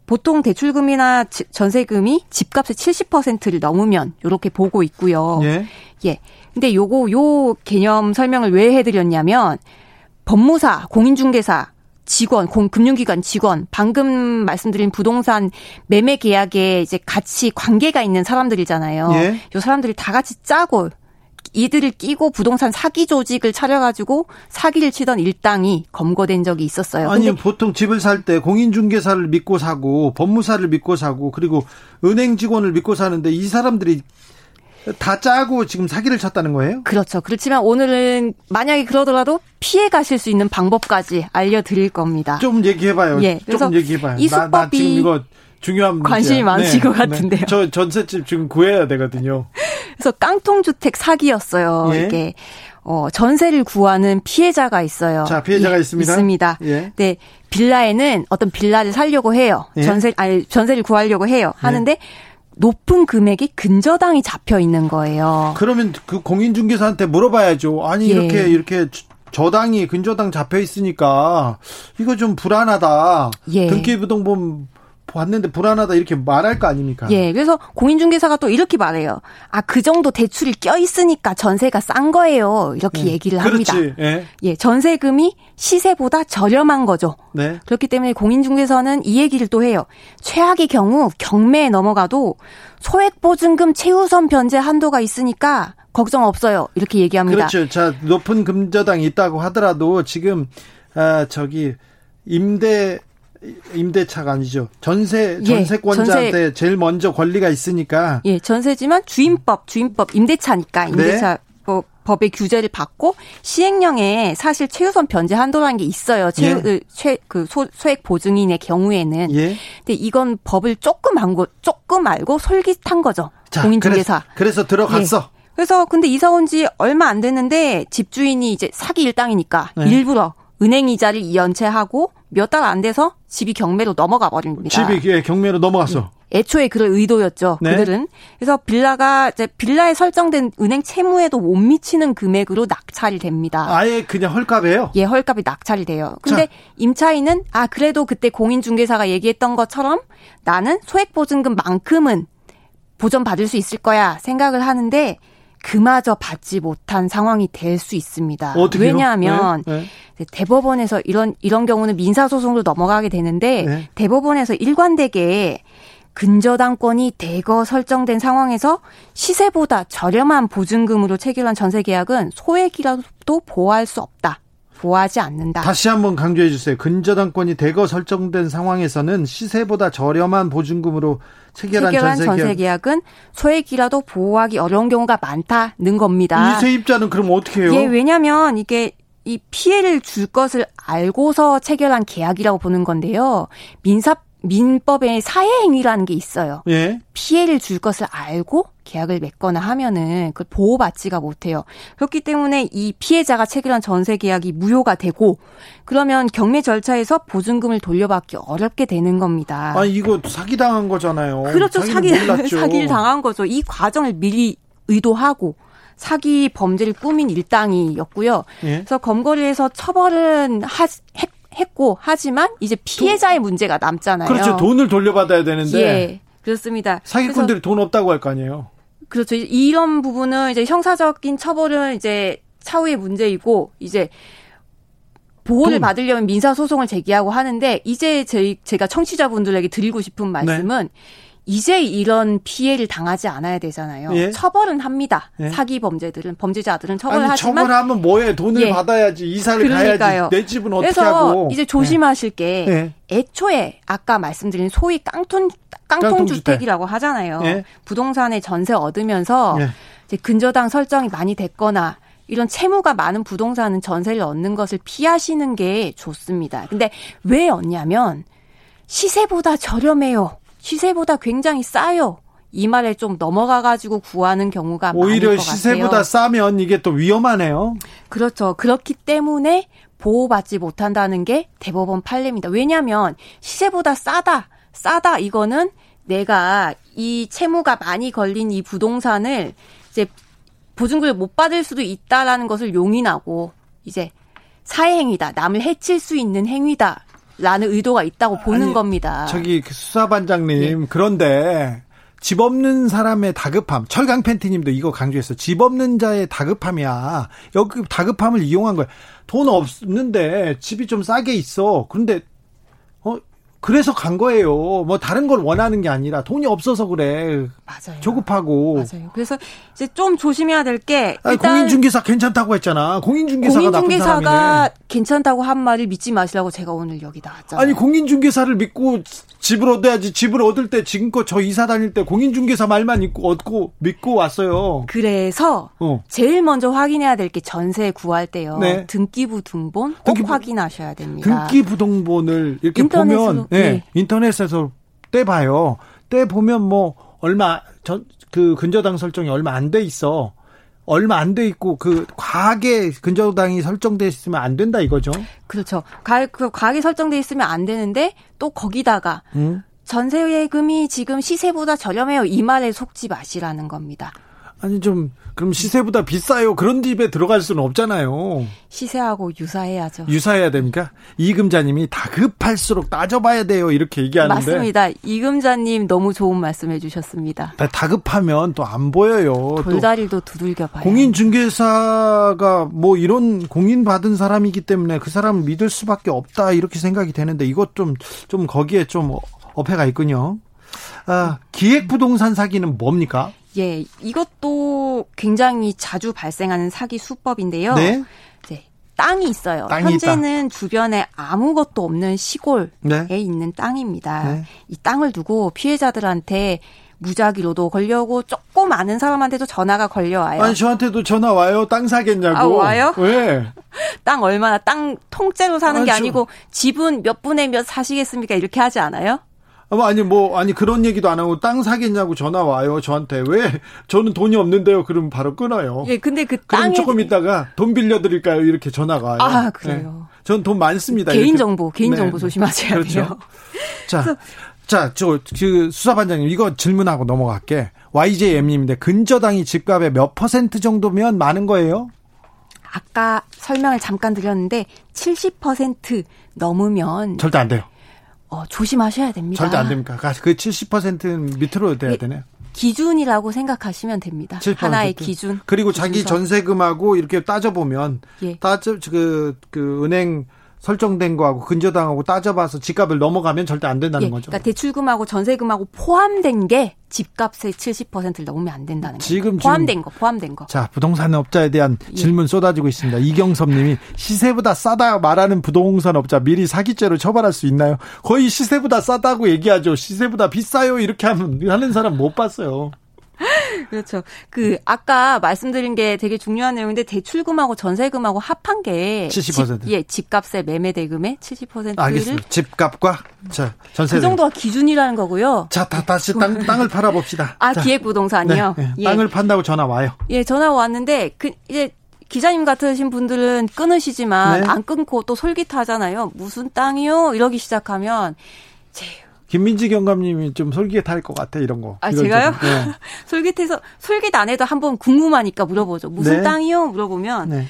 보통 대출금이나 전세금이 집값의 70%를 넘으면 이렇게 보고 있고요. 예. 예. 근데 요거 요 개념 설명을 왜 해드렸냐면 법무사, 공인중개사 직원, 공, 금융기관 직원, 방금 말씀드린 부동산 매매 계약에 이제 같이 관계가 있는 사람들이잖아요. 예. 요 사람들이 다 같이 짜고 이들을 끼고 부동산 사기 조직을 차려가지고 사기를 치던 일당이 검거된 적이 있었어요. 아니 보통 집을 살 때 공인중개사를 믿고 사고 법무사를 믿고 사고 그리고 은행 직원을 믿고 사는데 이 사람들이 다 짜고 지금 사기를 쳤다는 거예요? 그렇죠. 그렇지만 오늘은 만약에 그러더라도 피해 가실 수 있는 방법까지 알려드릴 겁니다. 좀 얘기해봐요. 예, 좀 얘기해봐요. 이 수법이 나, 나 지금 이거 중요한 관심이 문제야. 많으신 네. 것 같은데요. 네. 저 전셋집 지금 구해야 되거든요. 그래서 깡통 주택 사기였어요. 예? 이게 어, 전세를 구하는 피해자가 있어요. 자, 피해자가 예, 있습니다. 있습니다. 예. 네, 빌라에는 어떤 빌라를 살려고 해요. 예. 전세 아니 전세를 구하려고 해요. 예. 하는데 높은 금액이 근저당이 잡혀 있는 거예요. 그러면 그 공인중개사한테 물어봐야죠. 아니 예. 이렇게 이렇게 저당이 근저당 잡혀 있으니까 이거 좀 불안하다. 예. 등기부등본 봤는데 불안하다 이렇게 말할 거 아닙니까? 예. 그래서 공인중개사가 또 이렇게 말해요. 아, 그 정도 대출이 껴 있으니까 전세가 싼 거예요. 이렇게 예. 얘기를 합니다. 그렇지. 예. 예. 전세금이 시세보다 저렴한 거죠. 네. 그렇기 때문에 공인중개사는 이 얘기를 또 해요. 최악의 경우 경매에 넘어가도 소액보증금 최우선 변제 한도가 있으니까 걱정 없어요. 이렇게 얘기합니다. 그렇죠. 자, 높은 금저당이 있다고 하더라도 지금 아, 저기 임대 임대차가 아니죠. 전세 예, 전세권자한테 전세, 제일 먼저 권리가 있으니까. 예, 전세지만 주임법 주임법 임대차니까 네. 임대차 네. 법, 법의 규제를 받고 시행령에 사실 최우선 변제 한도라는 게 있어요. 최, 예. 그, 최, 그 소, 소액 보증인의 경우에는. 예. 근데 이건 법을 조금 안고 조금 알고 솔깃한 거죠. 자, 공인중개사. 그래서, 그래서 들어갔어. 예. 그래서 근데 이사 온 지 얼마 안 됐는데 집주인이 이제 사기 일당이니까 네. 일부러 은행 이자를 이연체하고 몇 달 안 돼서 집이 경매로 넘어가 버립니다. 집이 예, 경매로 넘어갔어. 네. 애초에 그럴 의도였죠. 네. 그들은. 그래서 빌라가 이제 빌라에 설정된 은행 채무에도 못 미치는 금액으로 낙찰이 됩니다. 아예 그냥 헐값이에요? 예, 헐값이 낙찰이 돼요. 근데 자. 임차인은 아 그래도 그때 공인중개사가 얘기했던 것처럼 나는 소액보증금만큼은 보전 받을 수 있을 거야 생각을 하는데 그마저 받지 못한 상황이 될 수 있습니다. 어떻게요? 왜냐하면 네, 네. 대법원에서 이런 이런 경우는 민사 소송으로 넘어가게 되는데 네. 대법원에서 일관되게 근저당권이 대거 설정된 상황에서 시세보다 저렴한 보증금으로 체결한 전세 계약은 소액이라도 보호할 수 없다. 보호하지 않는다. 다시 한번 강조해 주세요. 근저당권이 대거 설정된 상황에서는 시세보다 저렴한 보증금으로 체결한, 체결한 전세, 계약. 은 소액이라도 보호하기 어려운 경우가 많다는 겁니다. 이 세입자는 그럼 어떻게 해요? 예, 왜냐하면 이게 이 피해를 줄 것을 알고서 체결한 계약이라고 보는 건데요. 민사 민법에 사회행위라는 게 있어요. 예. 피해를 줄 것을 알고 계약을 맺거나 하면은 그걸 보호받지가 못해요. 그렇기 때문에 이 피해자가 체결한 전세 계약이 무효가 되고 그러면 경매 절차에서 보증금을 돌려받기 어렵게 되는 겁니다. 아 이거 사기 당한 거잖아요. 그렇죠. 사기 [laughs] 사기를 당한 거죠. 이 과정을 미리 의도하고 사기 범죄를 꾸민 일당이었고요. 예? 그래서 검거리에서 처벌은 하, 했, 했고 하지만 이제 피해자의 돈, 문제가 남잖아요. 그렇죠. 돈을 돌려받아야 되는데. 예. 그렇습니다. 사기꾼들이 돈 없다고 할 거 아니에요. 그렇죠. 이런 부분은 이제 형사적인 처벌은 이제 차후의 문제이고 이제 보호를 돈. 받으려면 민사 소송을 제기하고 하는데 이제 저희 제가 청취자분들에게 드리고 싶은 말씀은 네. 이제 이런 피해를 당하지 않아야 되잖아요. 예? 처벌은 합니다. 예? 사기 범죄들은 범죄자들은 처벌을 아니, 하지만 처벌하면 뭐해 돈을 예. 받아야지 이사를 그러니까요. 가야지 내 집은 어떻게 그래서 하고 이제 조심하실 게 예. 애초에 아까 말씀드린 소위 깡통 깡통 주택이라고 하잖아요. 예. 부동산에 전세 얻으면서 예. 이제 근저당 설정이 많이 됐거나 이런 채무가 많은 부동산은 전세를 얻는 것을 피하시는 게 좋습니다. 근데 왜 얻냐면 시세보다 저렴해요. 시세보다 굉장히 싸요. 이 말에 좀 넘어가가지고 구하는 경우가 오히려 많을 것 시세보다 같아요. 싸면 이게 또 위험하네요. 그렇죠. 그렇기 때문에 보호받지 못한다는 게 대법원 판례입니다. 왜냐하면 시세보다 싸다, 싸다 이거는 내가 이 채무가 많이 걸린 이 부동산을 이제 보증금을 못 받을 수도 있다라는 것을 용인하고 이제 사회행위다, 남을 해칠 수 있는 행위다. 라는 의도가 있다고 보는 아니, 겁니다. 저기 그 수사반장님 예. 그런데 집 없는 사람의 다급함 철강 팬티님도 이거 강조했어. 집 없는 자의 다급함이야. 여기 다급함을 이용한 거야. 돈 없는데 집이 좀 싸게 있어. 그런데 어 그래서 간 거예요. 뭐 다른 걸 원하는 게 아니라 돈이 없어서 그래. 맞아요. 조급하고. 맞아요. 그래서 이제 좀 조심해야 될 게 공인중개사 괜찮다고 했잖아. 공인중개사가 공인중개사가 나쁜 사람이네. 괜찮다고 한 말을 믿지 마시라고 제가 오늘 여기 나왔잖아요. 아니 공인중개사를 믿고 집을 얻어야지. 집을 얻을 때 지금껏 저 이사 다닐 때 공인중개사 말만 있고 얻고 믿고 왔어요. 그래서 어. 제일 먼저 확인해야 될 게 전세 구할 때요. 네. 등기부 등본 꼭 등기부, 확인하셔야 됩니다. 등기부 등본을 이렇게 보면 네, 네. 인터넷에서 떼봐요. 떼보면 뭐 얼마 전 그 근저당 설정이 얼마 안 돼 있어. 얼마 안 돼 있고 그 과하게 근저당이 설정돼 있으면 안 된다 이거죠. 그렇죠. 가, 그 과하게 설정돼 있으면 안 되는데 또 거기다가 음? 전세예금이 지금 시세보다 저렴해요. 이 말에 속지 마시라는 겁니다. 아니 좀 그럼 시세보다 비싸요. 그런 집에 들어갈 수는 없잖아요. 시세하고 유사해야죠. 유사해야 됩니까? 이금자님이 다급할수록 따져봐야 돼요. 이렇게 얘기하는데. 맞습니다. 이금자님 너무 좋은 말씀해 주셨습니다. 다급하면 또 안 보여요. 돌다리도 두들겨봐요. 공인중개사가 뭐 이런 공인 받은 사람이기 때문에 그 사람을 믿을 수밖에 없다 이렇게 생각이 되는데 이것 좀좀 거기에 좀 어폐가 있군요. 아, 기획부동산 사기는 뭡니까? 예, 이것도 굉장히 자주 발생하는 사기 수법인데요. 네. 이제 땅이 있어요. 현재는 있다. 주변에 아무것도 없는 시골에 네. 있는 땅입니다. 네. 이 땅을 두고 피해자들한테 무작위로도 걸려오고 조금 아는 사람한테도 전화가 걸려와요. 아니 저한테도 전화 와요. 땅 사겠냐고. 아, 와요? 왜? [laughs] 땅 얼마나 땅 통째로 사는 아, 게 아니고 저... 집은 몇 분에 몇 사시겠습니까? 이렇게 하지 않아요? 아니 뭐 아니 그런 얘기도 안 하고 땅 사겠냐고 전화 와요 저한테 왜 저는 돈이 없는데요 그러면 바로 끊어요. 예 근데 그 땅에 조금 있다가 돈 빌려 드릴까요 이렇게 전화가 와요. 아 그래요. 네. 전돈 많습니다. 개인. 정보 개인 네. 정보 조심하셔야 그렇죠. 돼요. [laughs] 자. 자, 저, 그, 수사반장님, 이거 질문하고 넘어갈게. YJM님인데, 근저당이 집값의 몇 퍼센트 정도면 많은 거예요? 아까 설명을 잠깐 드렸는데, 70% 넘으면. 절대 안 돼요. 어, 조심하셔야 됩니다. 절대 안 됩니까? 그 70%는 밑으로 돼야 예, 되네요. 기준이라고 생각하시면 됩니다. 7%. 하나의 기준. 그리고 자기 전세금하고 이렇게 따져보면 예. 따져 그, 그 은행 설정된 거하고 근저당하고 따져봐서 집값을 넘어가면 절대 안 된다는 예, 거죠. 그러니까 대출금하고 전세금하고 포함된 게 집값의 70%를 넘으면 안 된다는 거죠. 지금 포함된 거, 포함된 거. 자, 부동산 업자에 대한 예. 질문 쏟아지고 있습니다. 이경섭 님이 시세보다 싸다 말하는 부동산 업자 미리 사기죄로 처벌할 수 있나요? 거의 시세보다 싸다고 얘기하죠. 시세보다 비싸요. 이렇게 하면 하는 사람 못 봤어요. [laughs] 그렇죠. 그 아까 말씀드린 게 되게 중요한 내용인데 대출금하고 전세금하고 합한 게 70%. 집, 예, 집값의 매매 대금의 70%를 알겠습니다. 집값과 자, 전세 그 정도가 기준이라는 거고요. 자, 다, 다시 땅, 땅을 팔아 봅시다. [laughs] 아, 기획 부동산이요? 네, 네. 예. 땅을 판다고 전화 와요. 예, 전화 왔는데 그 이제 기자님 같으신 분들은 끊으시지만 네. 안 끊고 또 솔깃하잖아요. 무슨 땅이요? 이러기 시작하면 제 김민지 경감님이 좀 솔깃할 것 같아 이런 거. 아 제가요? 네. [laughs] 솔깃해서 솔깃 안 해도 한번 궁금하니까 물어보죠. 무슨 네. 땅이요? 물어보면 네.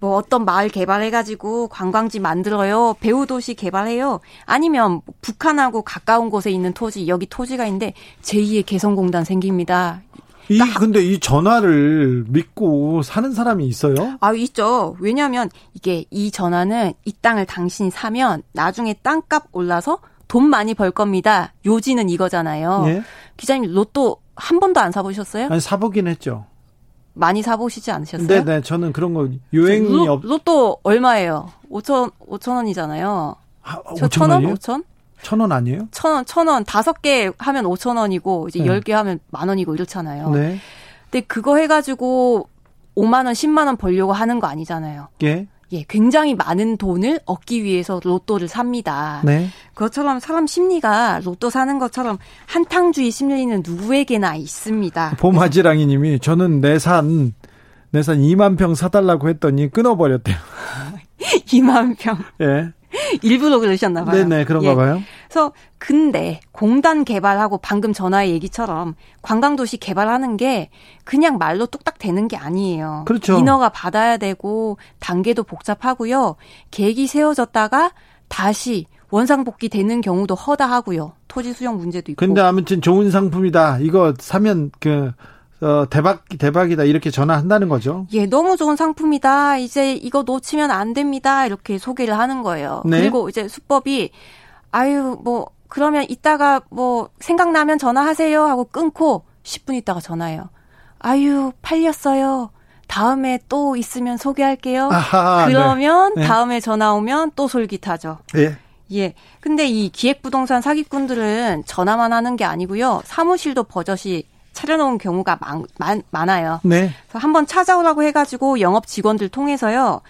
아뭐 어떤 마을 개발해가지고 관광지 만들어요. 배우 도시 개발해요. 아니면 북한하고 가까운 곳에 있는 토지 여기 토지가 있는데 제2의 개성공단 생깁니다. 이 근데 이 전화를 믿고 사는 사람이 있어요? 아 있죠. 왜냐하면 이게 이 전화는 이 땅을 당신이 사면 나중에 땅값 올라서 돈 많이 벌 겁니다. 요지는 이거잖아요. 예? 기자님 로또 한 번도 안 사보셨어요? 아니 사보긴 했죠. 많이 사보시지 않으셨어요? 네네 네. 저는 그런 거 요행이 로, 없. 로또 얼마예요? 5천 5천 원이잖아요. 아, 5천 원? 5천? 천원 아니에요? 천 원, 천 원. 다섯 개 하면 5천 원이고, 이제 열 개 하면 만 원이고 이렇잖아요. 네. 근데 그거 해가지고 5만 원, 10만 원 벌려고 하는 거 아니잖아요. 예. 예, 굉장히 많은 돈을 얻기 위해서 로또를 삽니다. 네. 그것처럼 사람 심리가 로또 사는 것처럼 한탕주의 심리는 누구에게나 있습니다. 봄하지랑이 님이 저는 내산 내산 2만 평 사달라고 했더니 끊어버렸대요. [laughs] 2만 평. 예. [laughs] 일부러 그러셨나 봐요. 네네, 그런가 예. 봐요. 그래서 근데 공단 개발하고 방금 전화의 얘기처럼 관광도시 개발하는 게 그냥 말로 뚝딱 되는 게 아니에요. 그렇죠. 인허가 받아야 되고 단계도 복잡하고요. 계획이 세워졌다가 다시 원상복귀 되는 경우도 허다하고요. 토지 수용 문제도 있고. 근데 아무튼 좋은 상품이다. 이거 사면 그 어, 대박, 대박이다. 이렇게 전화한다는 거죠. 예, 너무 좋은 상품이다. 이제 이거 놓치면 안 됩니다. 이렇게 소개를 하는 거예요. 네. 그리고 이제 수법이, 아유, 뭐, 그러면 이따가 뭐, 생각나면 전화하세요. 하고 끊고 10분 있다가 전화해요. 아유, 팔렸어요. 다음에 또 있으면 소개할게요. 아하, 네. 그러면 네. 다음에 전화 오면 또 솔깃하죠. 예. 예. 근데 이 기획부동산 사기꾼들은 전화만 하는 게 아니고요. 사무실도 버젓이 차려놓은 경우가 많, 많, 많아요. 네. 그래서 한번 찾아오라고 해가지고 영업 직원들 통해서요.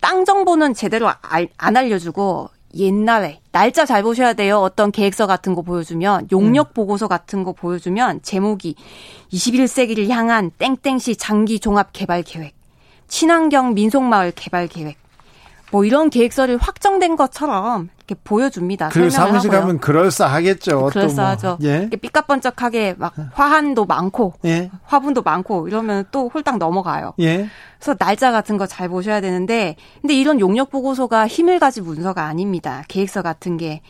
땅 정보는 제대로 알, 안 알려주고 옛날에 날짜 잘 보셔야 돼요. 어떤 계획서 같은 거 보여주면 용역 음. 보고서 같은 거 보여주면 제목이 21세기를 향한 땡땡시 장기 종합 개발 계획, 친환경 민속마을 개발 계획, 뭐 이런 계획서를 확정된 것처럼 이렇게 보여줍니다. 그 사무실 가면 그럴싸하겠죠. 뭐. 그럴싸하죠. 뭐. 예. 삐까번쩍하게 막 화한도 많고 예. 화분도 많고 이러면 또 홀딱 넘어가요. 예. 그래서 날짜 같은 거 잘 보셔야 되는데 근데 이런 용역 보고서가 힘을 가진 문서가 아닙니다. 계획서 같은 게.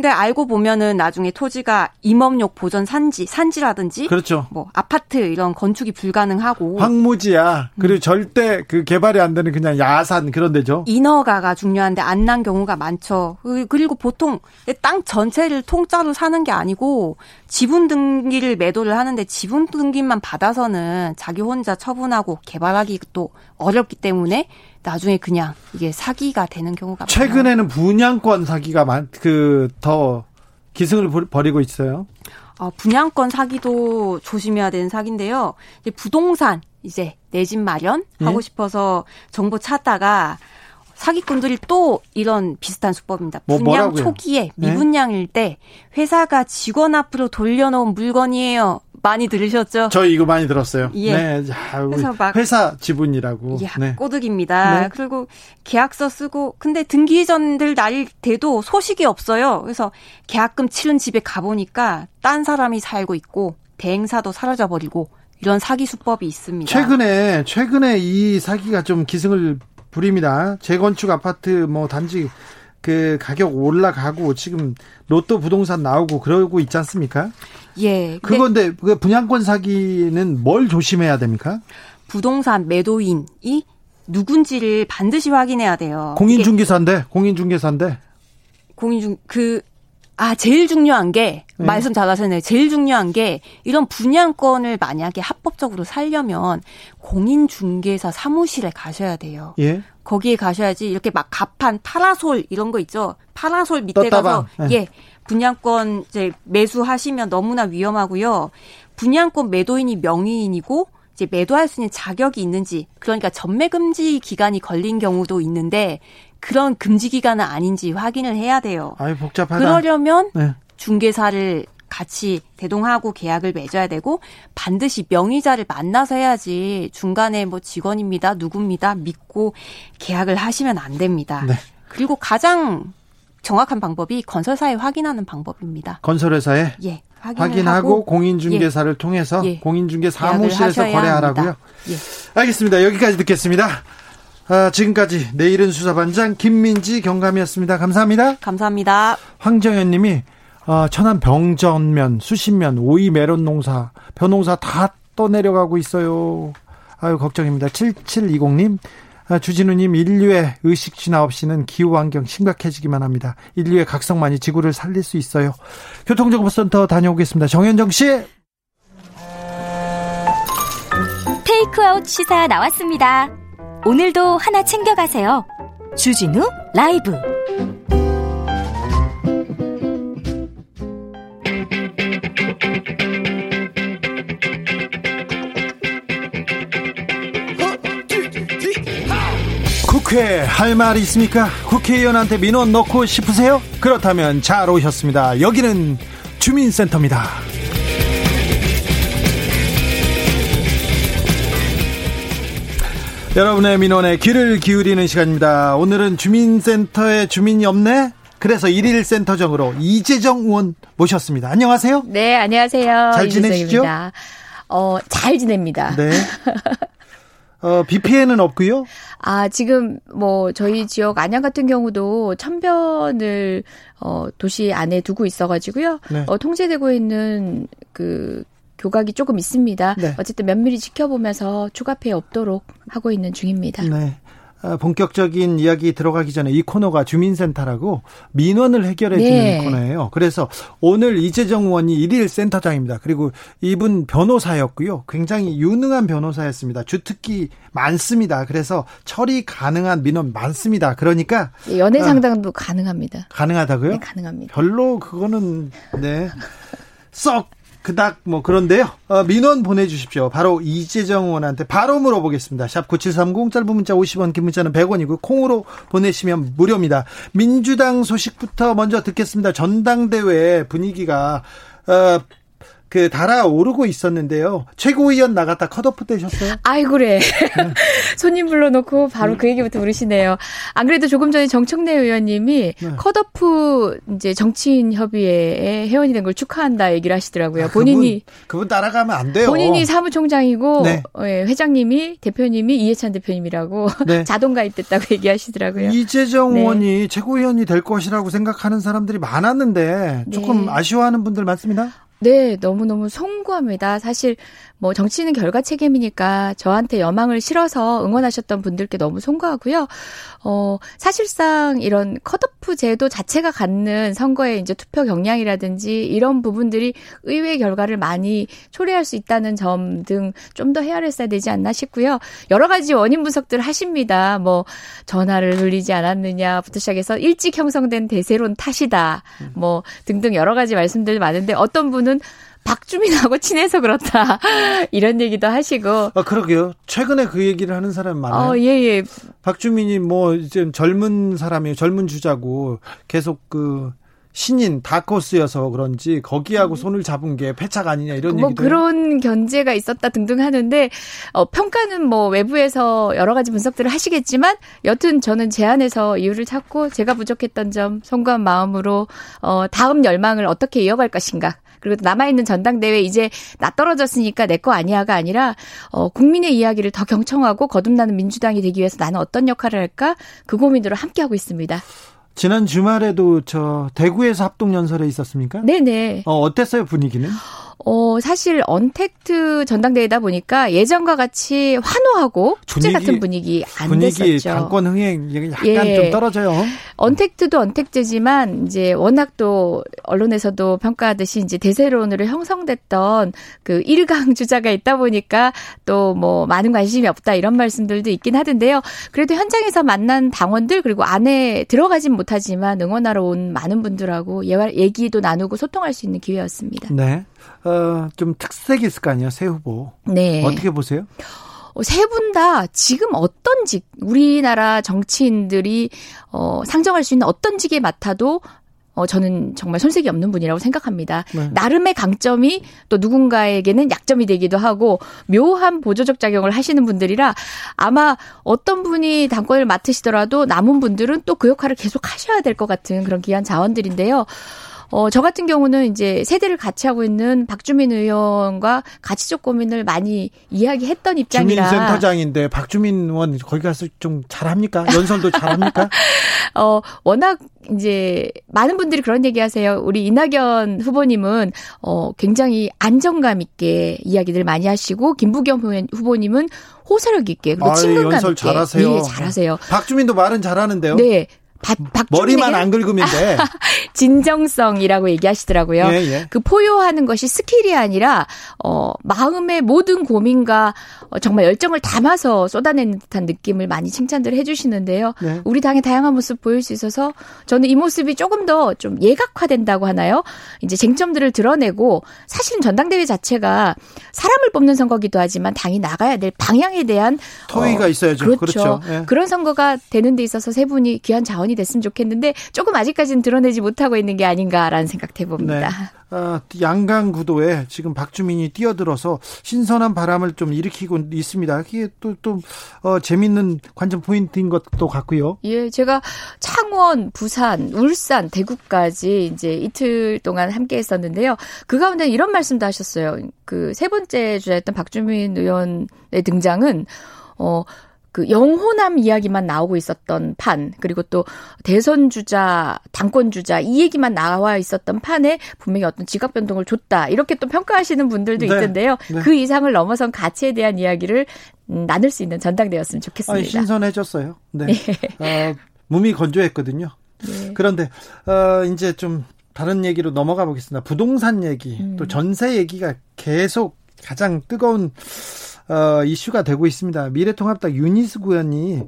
근데 알고 보면은 나중에 토지가 임업용 보전 산지, 산지라든지 그렇죠. 뭐 아파트 이런 건축이 불가능하고 황무지야. 그리고 음. 절대 그 개발이 안 되는 그냥 야산 그런 데죠. 인허가가 중요한데 안 난 경우가 많죠. 그리고 보통 땅 전체를 통짜로 사는 게 아니고 지분 등기를 매도를 하는데 지분 등기만 받아서는 자기 혼자 처분하고 개발하기 또 어렵기 때문에 나중에 그냥 이게 사기가 되는 경우가 최근에는 많아요. 분양권 사기가 그더 기승을 벌이고 있어요. 어, 분양권 사기도 조심해야 되는 사기인데요. 이제 부동산 이제 내 집 마련 하고 예? 싶어서 정보 찾다가 사기꾼들이 또 이런 비슷한 수법입니다. 뭐, 분양 뭐라고요? 초기에 네? 미분양일 때 회사가 직원 앞으로 돌려놓은 물건이에요. 많이 들으셨죠? 저 이거 많이 들었어요. 예. 네. 자, 그래서 막 회사 지분이라고. 예, 네. 꼬득입니다. 네. 그리고 계약서 쓰고 근데 등기 전들 날이 돼도 소식이 없어요. 그래서 계약금 치른 집에 가보니까 딴 사람이 살고 있고 대행사도 사라져 버리고 이런 사기 수법이 있습니다. 최근에 최근에 이 사기가 좀 기승을 부립니다. 재건축 아파트 뭐 단지 그 가격 올라가고 지금 로또 부동산 나오고 그러고 있지 않습니까? 예. 그건데 그 분양권 사기는 뭘 조심해야 됩니까? 부동산 매도인이 누군지를 반드시 확인해야 돼요. 공인중개사인데 공인중개사인데 공인중 그 아, 제일 중요한 게, 네. 말씀 잘 하셨네요. 제일 중요한 게, 이런 분양권을 만약에 합법적으로 살려면, 공인중개사 사무실에 가셔야 돼요. 예. 거기에 가셔야지, 이렇게 막 가판, 파라솔, 이런 거 있죠? 파라솔 밑에 떴다방. 가서, 네. 예. 분양권 이제 매수하시면 너무나 위험하고요. 분양권 매도인이 명의인이고, 이제 매도할 수 있는 자격이 있는지, 그러니까 전매 금지 기간이 걸린 경우도 있는데, 그런 금지 기간은 아닌지 확인을 해야 돼요. 아유, 복잡하다. 그러려면 네. 중개사를 같이 대동하고 계약을 맺어야 되고 반드시 명의자를 만나서 해야지 중간에 뭐 직원입니다, 누굽니다 믿고 계약을 하시면 안 됩니다. 네. 그리고 가장 정확한 방법이 건설사에 확인하는 방법입니다. 건설회사에 예. 확인하고 공인중개사를 예. 통해서 예. 공인중개 사무실에서 거래하라고요. 예. 알겠습니다. 여기까지 듣겠습니다. 아, 지금까지 내일은 수사반장 김민지 경감이었습니다. 감사합니다. 감사합니다. 황정현 님이 어, 천안 병전면, 수신면, 오이 메론 농사, 벼농사 다 떠내려가고 있어요. 아유, 걱정입니다. 7720님, 아, 주진우님, 인류의 의식 진화 없이는 기후 환경 심각해지기만 합니다. 인류의 각성만이 지구를 살릴 수 있어요. 교통정보센터 다녀오겠습니다. 정현정 씨. 테이크아웃 시사 나왔습니다. 오늘도 하나 챙겨가세요. 주진우 라이브. 국회 할 말이 있습니까? 국회의원한테 민원 넣고 싶으세요? 그렇다면 잘 오셨습니다. 여기는 주민센터입니다. 여러분의 민원에 귀를 기울이는 시간입니다. 오늘은 주민센터에 주민이 없네? 그래서 일일 센터장으로 이재정 의원 모셨습니다. 안녕하세요. 네, 안녕하세요. 잘 지내시죠? 어, 잘 지냅니다. 네. [laughs] 어, 비 피해는 없고요. 아, 지금 뭐 저희 지역 안양 같은 경우도 천변을 어 도시 안에 두고 있어 가지고요. 네. 어 통제되고 있는 그 교각이 조금 있습니다. 네. 어쨌든 면밀히 지켜보면서 추가 피해 없도록 하고 있는 중입니다. 네. 아, 본격적인 이야기 들어가기 전에 이 코너가 주민센터라고 민원을 해결해 주는 네. 코너예요. 그래서 오늘 이재정 의원이 일일 센터장입니다. 그리고 이분 변호사였고요. 굉장히 유능한 변호사였습니다. 주특기 많습니다. 그래서 처리 가능한 민원 많습니다. 그러니까 네, 연애 아, 상담도 아, 가능합니다. 가능하다고요? 네, 가능합니다. 별로 그거는 네. 썩 그닥 뭐 그런데요. 어, 민원 보내주십시오. 바로 이재정 의원한테 바로 물어보겠습니다. 샵 9730 짧은 문자 50원 긴 문자는 100원이고 콩으로 보내시면 무료입니다. 민주당 소식부터 먼저 듣겠습니다. 전당대회 분위기가 어, 그 달아오르고 있었는데요. 최고위원 나갔다 컷오프 되셨어요? 아이고래. 네. [laughs] 손님 불러놓고 바로 그 얘기부터 물으시네요. 안 그래도 조금 전에 정청래 의원님이 네. 컷오프 이제 정치인 협의회에 회원이 된 걸 축하한다 얘기를 하시더라고요. 아, 본인이 그분, 그분, 따라가면 안 돼요. 본인이 사무총장이고 네. 예, 회장님이 대표님이 이해찬 대표님이라고 [laughs] 네. 자동 가입됐다고 [laughs] 얘기하시더라고요. 이재정 네. 의원이 최고위원이 될 것이라고 생각하는 사람들이 많았는데 조금 네. 아쉬워하는 분들 많습니다. 네, 너무너무 송구합니다. 사실 뭐 정치는 결과 책임이니까 저한테 여망을 실어서 응원하셨던 분들께 너무 송구하고요. 어, 사실상 이런 컷오프 제도 자체가 갖는 선거의 이제 투표 경향이라든지 이런 부분들이 의회 결과를 많이 초래할 수 있다는 점 등 좀 더 헤아렸어야 되지 않나 싶고요. 여러 가지 원인 분석들 하십니다. 뭐 전화를 돌리지 않았느냐부터 시작해서 일찍 형성된 대세론 탓이다. 뭐 등등 여러 가지 말씀들 많은데 어떤 분은 박주민하고 친해서 그렇다. [laughs] 이런 얘기도 하시고. 아, 그러게요. 최근에 그 얘기를 하는 사람 많아요. 어, 예, 예. 박주민이 뭐, 이제 젊은 사람이에요. 젊은 주자고 계속 그, 신인 다코스여서 그런지 거기하고 음. 손을 잡은 게 패착 아니냐 이런 뭐 얘기도 그런 견제가 있었다 등등 하는데 어, 평가는 뭐 외부에서 여러 가지 분석들을 하시겠지만 여튼 저는 제 안에서 이유를 찾고 제가 부족했던 점 송구한 마음으로 어, 다음 열망을 어떻게 이어갈 것인가 그리고 남아있는 전당대회 이제 나 떨어졌으니까 내 거 아니야가 아니라 어, 국민의 이야기를 더 경청하고 거듭나는 민주당이 되기 위해서 나는 어떤 역할을 할까 그 고민으로 함께하고 있습니다. 지난 주말에도 저 대구에서 합동 연설에 있었습니까? 네네. 어, 어땠어요 분위기는? 어, 사실 언택트 전당대회다 보니까 예전과 같이 환호하고 축제 분위기, 같은 분위기 안 분위기 됐었죠. 당권 흥행 약간 예. 좀 떨어져요. 언택트도 언택트지만 이제 워낙 또 언론에서도 평가하듯이 이제 대세론으로 형성됐던 그 1강 [laughs] 주자가 있다 보니까 또 뭐 많은 관심이 없다 이런 말씀들도 있긴 하던데요. 그래도 현장에서 만난 당원들 그리고 안에 들어가진 못하지만 응원하러 온 많은 분들하고 얘기도 나누고 소통할 수 있는 기회였습니다. 네. 어, 좀 특색이 있을 거 아니에요, 새 후보. 네. 어떻게 보세요? 어, 세분 다 지금 어떤 직, 우리나라 정치인들이 어, 상정할 수 있는 어떤 직에 맡아도 어, 저는 정말 손색이 없는 분이라고 생각합니다. 네. 나름의 강점이 또 누군가에게는 약점이 되기도 하고 묘한 보조적 작용을 하시는 분들이라 아마 어떤 분이 당권을 맡으시더라도 남은 분들은 또 그 역할을 계속 하셔야 될 것 같은 그런 귀한 자원들인데요. 어, 저 같은 경우는 이제 세대를 같이 하고 있는 박주민 의원과 가치적 고민을 많이 이야기했던 입장이라. 주민센터장인데 박주민 의원 거기 가서 좀 잘합니까? 연설도 잘합니까? [laughs] 어, 워낙 이제 많은 분들이 그런 얘기 하세요. 우리 이낙연 후보님은 어, 굉장히 안정감 있게 이야기들 많이 하시고 김부겸 후보님은 호소력 있게 그리고 친근감 있게 잘하세요. 예, 잘하세요. 박주민도 말은 잘하는데요. 네. 박, 머리만 안 긁으면 돼. [laughs] 진정성이라고 얘기하시더라고요. 예, 예. 그 포효하는 것이 skill이 아니라 어 마음의 모든 고민과 어, 정말 열정을 담아서 쏟아내는 듯한 느낌을 많이 칭찬들 해주시는데요. 네. 우리 당의 다양한 모습 보일 수 있어서 저는 이 모습이 조금 더 좀 예각화된다고 하나요? 이제 쟁점들을 드러내고 사실은 전당대회 자체가 사람을 뽑는 선거기도 하지만 당이 나가야 될 방향에 대한 토의가 어, 있어야죠. 그렇죠. 그렇죠. 예. 그런 선거가 되는 데 있어서 세 분이 귀한 자원 전이 됐으면 좋겠는데 조금 아직까지는 드러내지 못하고 있는 게 아닌가라는 생각 해 봅니다. 네. 어, 양강 구도에 지금 박주민이 뛰어들어서 신선한 바람을 좀 일으키고 있습니다. 이게 또, 또, 어, 재밌는 관전 포인트인 것도 같고요. 예, 제가 창원, 부산, 울산, 대구까지 이제 이틀 동안 함께 했었는데요. 그 가운데 이런 말씀도 하셨어요. 그 세 번째 주자였던 박주민 의원의 등장은, 어, 그 영호남 이야기만 나오고 있었던 판 그리고 또 대선 주자 당권 주자 이 얘기만 나와 있었던 판에 분명히 어떤 지각 변동을 줬다 이렇게 또 평가하시는 분들도 네. 있던데요. 네. 그 이상을 넘어선 가치에 대한 이야기를 음, 나눌 수 있는 전당대였으면 좋겠습니다. 아니, 신선해졌어요. 네. 네. 어, 몸이 건조했거든요. 네. 그런데 어, 이제 좀 다른 얘기로 넘어가 보겠습니다. 부동산 얘기 음. 또 전세 얘기가 계속 가장 뜨거운 어, 이슈가 되고 있습니다. 미래통합당 유니스 구현이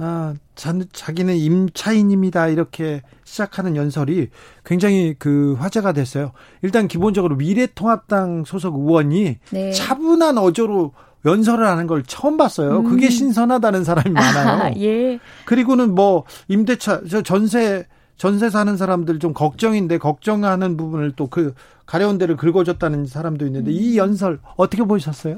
아, 자, 자기는 임차인입니다. 이렇게 시작하는 연설이 굉장히 그 화제가 됐어요. 일단 기본적으로 미래통합당 소속 의원이 네. 차분한 어조로 연설을 하는 걸 처음 봤어요. 음. 그게 신선하다는 사람이 많아요. 아, [laughs] 예. 그리고는 뭐 임대차 저 전세 전세 사는 사람들 좀 걱정인데 걱정하는 부분을 또 그 가려운 데를 긁어줬다는 사람도 있는데 음. 이 연설 어떻게 보셨어요?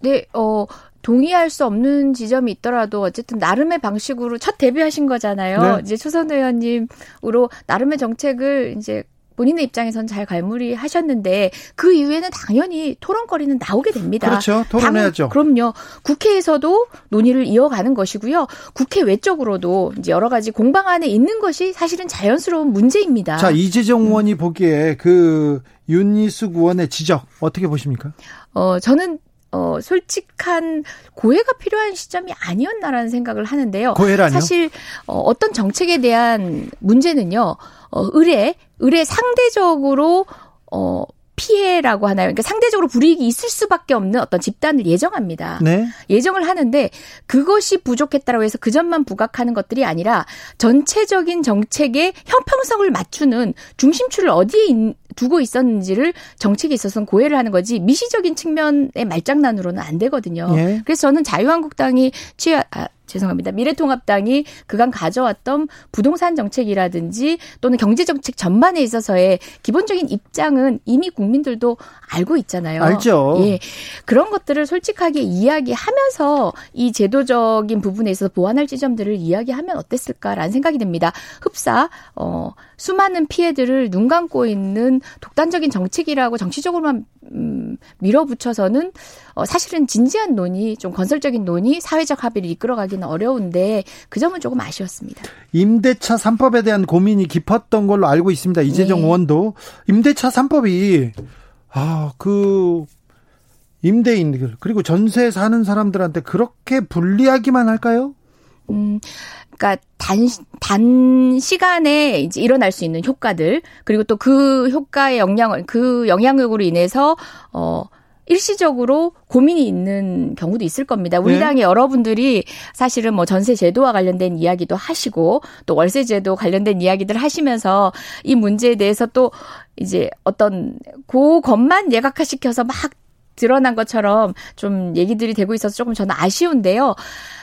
네, 어 동의할 수 없는 지점이 있더라도 어쨌든 나름의 방식으로 첫 데뷔하신 거잖아요. 네. 이제 초선 의원님으로 나름의 정책을 이제 본인의 입장에선 잘 갈무리 하셨는데 그 이후에는 당연히 토론거리는 나오게 됩니다. 그렇죠. 토론해야죠. 당, 그럼요. 국회에서도 논의를 이어가는 것이고요. 국회 외적으로도 이제 여러 가지 공방 안에 있는 것이 사실은 자연스러운 문제입니다. 자, 이재정 의원이 음. 보기에 그 윤희숙 의원의 지적 어떻게 보십니까? 어, 저는 어, 솔직한 고해가 필요한 시점이 아니었나라는 생각을 하는데요. 고해라뇨? 사실 어, 어떤 정책에 대한 문제는요. 어, 의뢰 의뢰 상대적으로 어 피해라고 하나요? 그러니까 상대적으로 불이익이 있을 수밖에 없는 어떤 집단을 예정합니다. 네. 예정을 하는데 그것이 부족했다고 해서 그 점만 부각하는 것들이 아니라 전체적인 정책의 형평성을 맞추는 중심축을 어디에 두고 있었는지를 정책에 있어서는 고해를 하는 거지 미시적인 측면의 말장난으로는 안 되거든요. 예. 그래서 저는 자유한국당이 취하 아, 죄송합니다. 미래통합당이 그간 가져왔던 부동산 정책이라든지 또는 경제 정책 전반에 있어서의 기본적인 입장은 이미 국민들도 알고 있잖아요. 알죠. 예. 그런 것들을 솔직하게 이야기하면서 이 제도적인 부분에 있어서 보완할 지점들을 이야기하면 어땠을까라는 생각이 듭니다. 흡사 어 수많은 피해들을 눈 감고 있는 독단적인 정책이라고 정치적으로만 음, 밀어붙여서는 어, 사실은 진지한 논의, 좀 건설적인 논의, 사회적 합의를 이끌어가기는 어려운데 그 점은 조금 아쉬웠습니다. 임대차 3법에 대한 고민이 깊었던 걸로 알고 있습니다. 이재정 네. 의원도 임대차 3법이 아, 그 임대인들 그리고 전세 사는 사람들한테 그렇게 불리하기만 할까요? 음, 그러니까 단, 단 시간에 이제 일어날 수 있는 효과들, 그리고 또 그 효과의 영향을, 그 영향력으로 인해서, 어, 일시적으로 고민이 있는 경우도 있을 겁니다. 우리 네. 당의 여러분들이 사실은 뭐 전세 제도와 관련된 이야기도 하시고 또 월세 제도 관련된 이야기들 하시면서 이 문제에 대해서 또 이제 어떤 그것만 예각화시켜서 막 드러난 것처럼 좀 얘기들이 되고 있어서 조금 저는 아쉬운데요.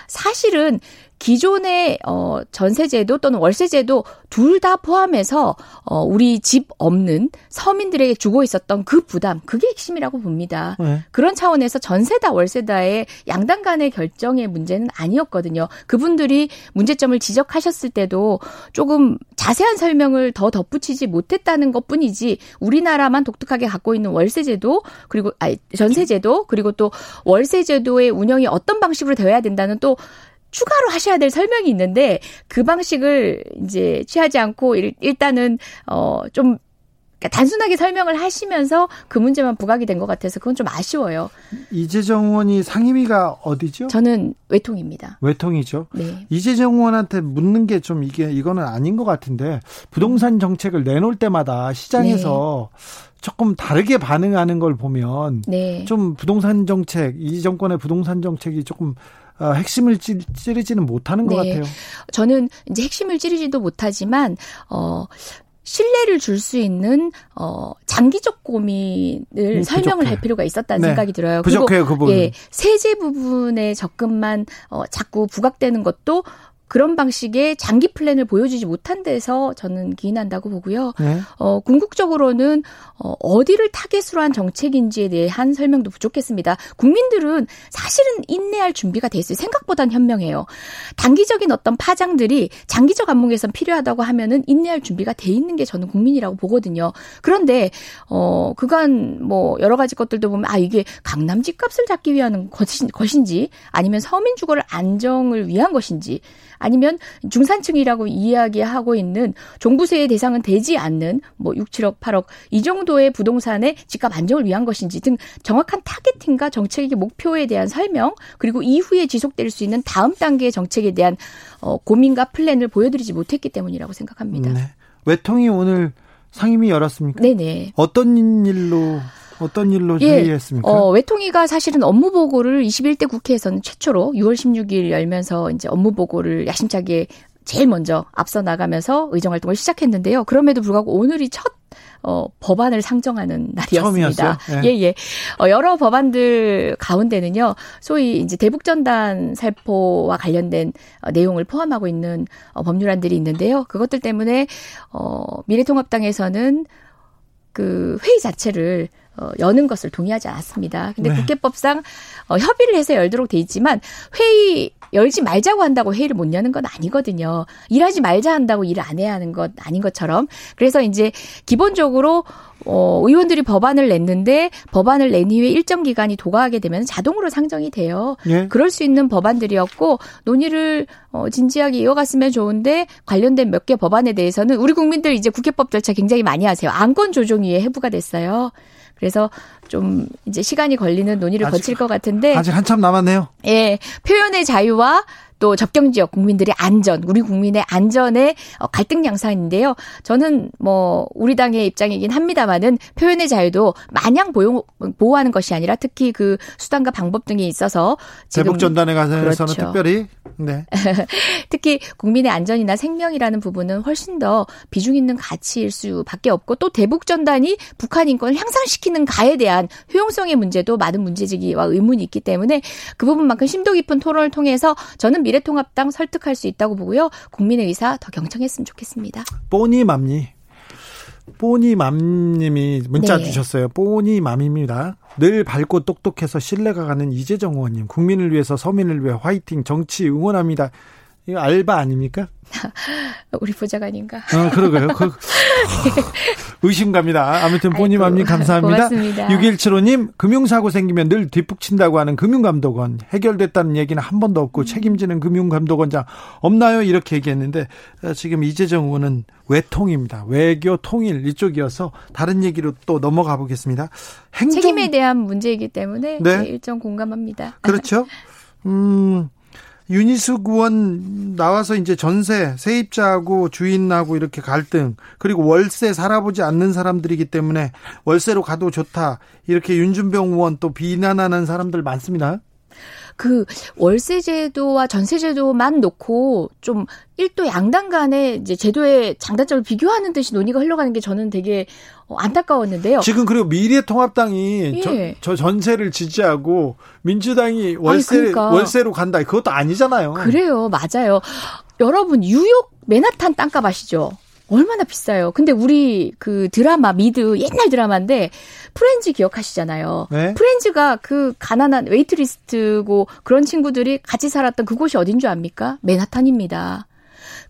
사실은 기존의 어 전세제도 또는 월세제도 둘 다 포함해서 어 우리 집 없는 서민들에게 주고 있었던 그 부담 그게 핵심이라고 봅니다. 네. 그런 차원에서 전세다 월세다의 양당 간의 결정의 문제는 아니었거든요. 그분들이 문제점을 지적하셨을 때도 조금 자세한 설명을 더 덧붙이지 못했다는 것뿐이지 우리나라만 독특하게 갖고 있는 월세제도 그리고 아니 전세제도 그리고 또 월세제도의 운영이 어떤 방식으로 되어야 된다는 또 추가로 하셔야 될 설명이 있는데 그 방식을 이제 취하지 않고 일 단은 어좀 그러니까 단순하게 설명을 하시면서 그 문제만 부각이 된 것 같아서 그건 좀 아쉬워요. 이재정 의원이 상임위가 어디죠? 저는 외통입니다. 외통이죠. 네. 이재정 의원한테 묻는 게 좀 이게 이거는 아닌 것 같은데 부동산 정책을 내놓을 때마다 시장에서 네. 조금 다르게 반응하는 걸 보면 네. 좀 부동산 정책 이 정권의 부동산 정책이 조금 어, 핵심을 찌 르지는 못하는 것 네. 같아요. 저는 이제 핵심을 찌르지도 못하지만 어 신뢰를 줄 수 있는 어 장기적 고민을 음, 설명을 부족해. 할 필요가 있었다는 네. 생각이 들어요. 부족해요, 그 부분. 예, 세제 부분의 접근만 어 자꾸 부각되는 것도 그런 방식의 장기 플랜을 보여주지 못한 데서 저는 기인한다고 보고요. 네. 어, 궁극적으로는 어, 어디를 target으로 한 정책인지에 대한 설명도 부족했습니다. 국민들은 사실은 인내할 준비가 돼 있어요. 생각보단 현명해요. 단기적인 어떤 파장들이 장기적 안목에선 필요하다고 하면은 인내할 준비가 돼 있는 게 저는 국민이라고 보거든요. 그런데 어, 그간 뭐 여러 가지 것들도 보면 아 이게 강남 집값을 잡기 위한 것인지 아니면 서민 주거를 안정을 위한 것인지 아니면 중산층이라고 이야기하고 있는 종부세의 대상은 되지 않는 뭐 6, 7억, 8억 이 정도의 부동산의 집값 안정을 위한 것인지 등 정확한 targeting과 정책의 목표에 대한 설명 그리고 이후에 지속될 수 있는 다음 단계의 정책에 대한 어, 고민과 플랜을 보여드리지 못했기 때문이라고 생각합니다. 네. 외통이 오늘 상임위 열었습니까? 네네. 어떤 일로 어떤 일로 예, 회의했습니까? 어, 외통위가 사실은 업무 보고를 21대 국회에서는 최초로 6월 16일 열면서 이제 업무 보고를 야심차게 제일 먼저 앞서 나가면서 의정 활동을 시작했는데요. 그럼에도 불구하고 오늘이 첫 어, 법안을 상정하는 날이었습니다. 예, 예. 예. 어, 여러 법안들 가운데는요, 소위 이제 대북전단 살포와 관련된 어, 내용을 포함하고 있는 어, 법률안들이 있는데요. 그것들 때문에 어, 미래통합당에서는 그 회의 자체를 어, 여는 것을 동의하지 않았습니다. 근데 네. 국회법상 어, 협의를 해서 열도록 돼 있지만 회의 열지 말자고 한다고 회의를 못 여는 건 아니거든요. 일하지 말자 한다고 일을 안 해야 하는 것 아닌 것처럼. 그래서 이제 기본적으로 어, 의원들이 법안을 냈는데 법안을 낸 이후에 일정 기간이 도과하게 되면 자동으로 상정이 돼요. 예. 그럴 수 있는 법안들이었고 논의를 어, 진지하게 이어갔으면 좋은데 관련된 몇 개 법안에 대해서는 우리 국민들 이제 국회법 절차 굉장히 많이 하세요. 안건 조정위에 해부가 됐어요. 그래서 좀 이제 시간이 걸리는 논의를 아직, 거칠 것 같은데 아직 한참 남았네요. 예, 표현의 자유와 또 접경 지역 국민들의 안전, 우리 국민의 안전의 어, 갈등 양상인데요. 저는 뭐 우리 당의 입장이긴 합니다만은 표현의 자유도 마냥 보호, 보호하는 것이 아니라 특히 그 수단과 방법 등이 있어서 대북 전단에 관해서는 그렇죠. 특별히 네. [laughs] 특히 국민의 안전이나 생명이라는 부분은 훨씬 더 비중 있는 가치일 수밖에 없고 또 대북 전단이 북한 인권을 향상시키는 가에 대한 효용성의 문제도 많은 문제제기와 의문이 있기 때문에 그 부분만큼 심도 깊은 토론을 통해서 저는 미래통합당 설득할 수 있다고 보고요. 국민의 의사 더 경청했으면 좋겠습니다. 뽀니 맘니. 뽀니맘님이 문자 네. 주셨어요. 뽀니맘입니다. 늘 밝고 똑똑해서 신뢰가 가는 이재정 의원님. 국민을 위해서 서민을 위해 화이팅 정치 응원합니다. 이거 알바 아닙니까? [laughs] 우리 보좌관인가? 어, 그러게요. 그, [laughs] 의심갑니다. 아무튼 보님함님 감사합니다. 고맙습니다. 6175님, 금융사고 생기면 늘 뒷북친다고 하는 금융감독원. 해결됐다는 얘기는 한 번도 없고 음. 책임지는 금융감독원장 없나요? 이렇게 얘기했는데 어, 지금 이재정 의원은 외통입니다. 외교 통일 이쪽이어서 다른 얘기로 또 넘어가 보겠습니다. 행정... 책임에 대한 문제이기 때문에 네. 일정 공감합니다. 그렇죠. [laughs] 음, 유니숙 의원 나와서 이제 전세 세입자하고 주인하고 이렇게 갈등 그리고 월세 살아보지 않는 사람들이기 때문에 월세로 가도 좋다 이렇게 윤준병 의원 또 비난하는 사람들 많습니다. 그 월세 제도와 전세 제도만 놓고 좀 일도 양당 간의 이제 제도의 장단점을 비교하는 듯이 논의가 흘러가는 게 저는 되게 어, 안타까웠는데요. 지금 그리고 미래통합당이 예. 저, 저, 전세를 지지하고 민주당이 월세 그러니까. 월세로 간다. 그것도 아니잖아요. 그래요, 맞아요. 여러분 뉴욕 맨하탄 땅값 아시죠? 얼마나 비싸요. 근데 우리 그 드라마 미드 옛날 드라마인데 프렌즈 기억하시잖아요. 네? 프렌즈가 그 가난한 웨이트리스고 그런 친구들이 같이 살았던 그곳이 어딘 줄 압니까? 맨하탄입니다.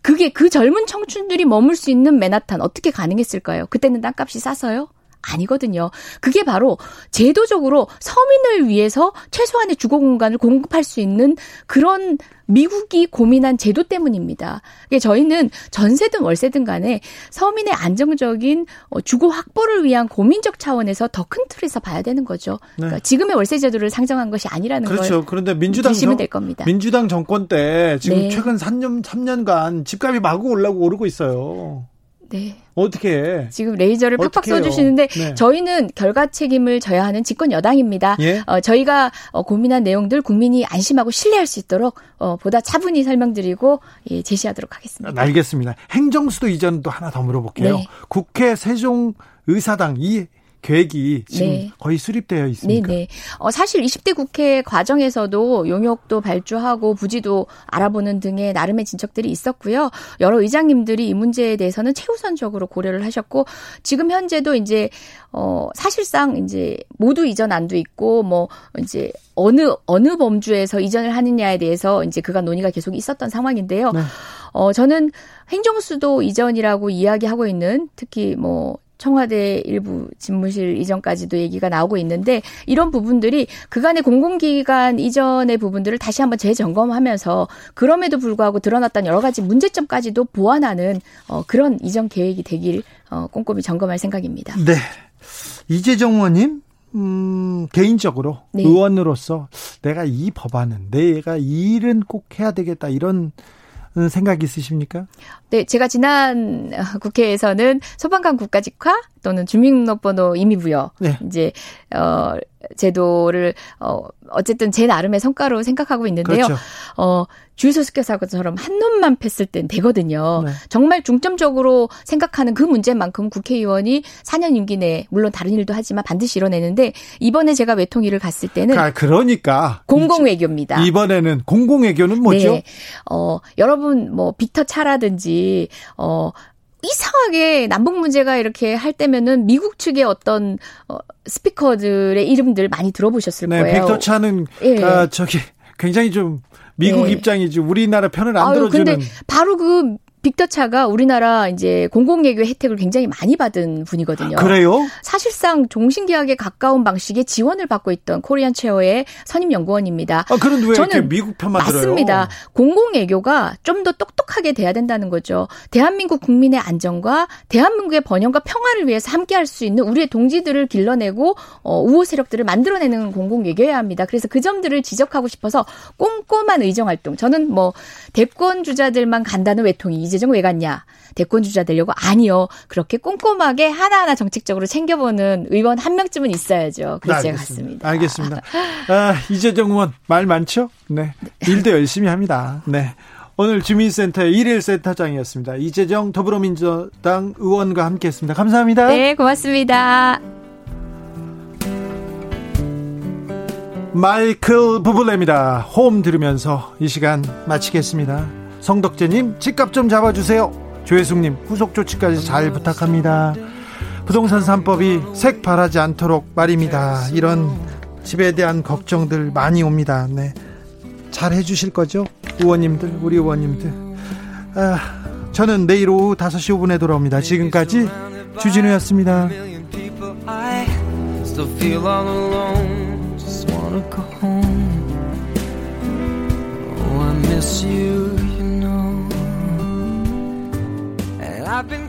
그게 그 젊은 청춘들이 머물 수 있는 맨하탄 어떻게 가능했을까요? 그때는 땅값이 싸서요? 아니거든요. 그게 바로 제도적으로 서민을 위해서 최소한의 주거 공간을 공급할 수 있는 그런 미국이 고민한 제도 때문입니다. 저희는 전세든 월세든 간에 서민의 안정적인 어, 주거 확보를 위한 고민적 차원에서 더 큰 틀에서 봐야 되는 거죠. 네. 그러니까 지금의 월세 제도를 상정한 것이 아니라는 그렇죠. 걸 그런데 민주당 정, 될 겁니다. 민주당 정권 때 지금 네. 최근 3년 3년간 집값이 마구 올라고 오르고 있어요. 네. 어떻게 해? 지금 레이저를 팍팍 써주시는데 네. 저희는 결과 책임을 져야 하는 집권 여당입니다. 예? 어, 저희가 어, 고민한 내용들 국민이 안심하고 신뢰할 수 있도록 어, 보다 차분히 설명드리고 예, 제시하도록 하겠습니다. 알겠습니다. 행정수도 이전도 하나 더 물어볼게요. 네. 국회 세종 의사당 이 계획이 지금 네. 거의 수립되어 있습니까? 네, 네. 어, 사실 20대 국회 과정에서도 용역도 발주하고 부지도 알아보는 등의 나름의 진척들이 있었고요. 여러 의장님들이 이 문제에 대해서는 최우선적으로 고려를 하셨고 지금 현재도 이제 어 사실상 이제 모두 이전 안도 있고 뭐 이제 어느 어느 범주에서 이전을 하느냐에 대해서 이제 그간 논의가 계속 있었던 상황인데요. 네. 어 저는 행정수도 이전이라고 이야기하고 있는 특히 뭐 청와대 일부 집무실 이전까지도 얘기가 나오고 있는데 이런 부분들이 그간의 공공기관 이전의 부분들을 다시 한번 재점검하면서 그럼에도 불구하고 드러났던 여러 가지 문제점까지도 보완하는 어, 그런 이전 계획이 되길 어, 꼼꼼히 점검할 생각입니다. 네. 이재정 의원님 음, 개인적으로 네. 의원으로서 내가 이 법안은 내가 이 일은 꼭 해야 되겠다 이런 생각 있으십니까? 네, 제가 지난 국회에서는 소방관 국가직화 또는 주민등록번호 임의부여 네. 이제 어 제도를 어 어쨌든 제 나름의 성과로 생각하고 있는데요. 그렇죠. 어 주유소 습격 사고처럼 한 놈만 팼을 땐 되거든요. 네. 정말 중점적으로 생각하는 그 문제만큼 국회의원이 4년 임기 내에 물론 다른 일도 하지만 반드시 이뤄내는데 이번에 제가 외통위를 갔을 때는 아, 그러니까 공공외교입니다. 이번에는 공공외교는 뭐죠? 네. 어 여러분 뭐 빅터 차라든지 어 이상하게 남북 문제가 이렇게 할 때면은 미국 측의 어떤 어, 스피커들의 이름들 많이 들어보셨을 네, 거예요. 빅터 차는 예. 아, 저기 굉장히 좀 미국 네. 입장이지 우리나라 편을 안 아유, 들어주는. 근데 바로 그 빅터 차가 우리나라 이제 공공예교 혜택을 굉장히 많이 받은 분이거든요. 그래요? 사실상 종신계약에 가까운 방식의 지원을 받고 있던 코리안 체어의 선임 연구원입니다. 아, 그런데 왜 저는 미국 편만 들어요? 맞습니다. 공공예교가 좀 더 똑똑하게 돼야 된다는 거죠. 대한민국 국민의 안정과 대한민국의 번영과 평화를 위해서 함께할 수 있는 우리의 동지들을 길러내고 어, 우호 세력들을 만들어내는 공공예교여야 합니다. 그래서 그 점들을 지적하고 싶어서 꼼꼼한 의정 활동. 저는 뭐 대권 주자들만 간다는 외통이 이 재정 왜 갔냐? 대권 주자 되려고 아니요. 그렇게 꼼꼼하게 하나하나 정책적으로 챙겨보는 의원 한 명쯤은 있어야죠. 그래서 네, 제가 갔습니다. 알겠습니다. 아, 이재정 의원 말 많죠? 네. 일도 열심히 합니다. 네. 오늘 주민센터의 일일 센터장이었습니다. 이재정 더불어민주당 의원과 함께했습니다. 감사합니다. 네, 고맙습니다. 마이클 부블레입니다. 홈 들으면서 이 시간 마치겠습니다. 성덕재님 집값 좀 잡아주세요. 조혜숙님 후속 조치까지 잘 부탁합니다. 부동산 3법이 색바라지 않도록 말입니다. 이런 집에 대한 걱정들 많이 옵니다. 네. 잘 해주실 거죠? 의원님들, 우리 의원님들. 아, 저는 내일 오후 5시 5분에 돌아옵니다. 지금까지 주진우였습니다. I've been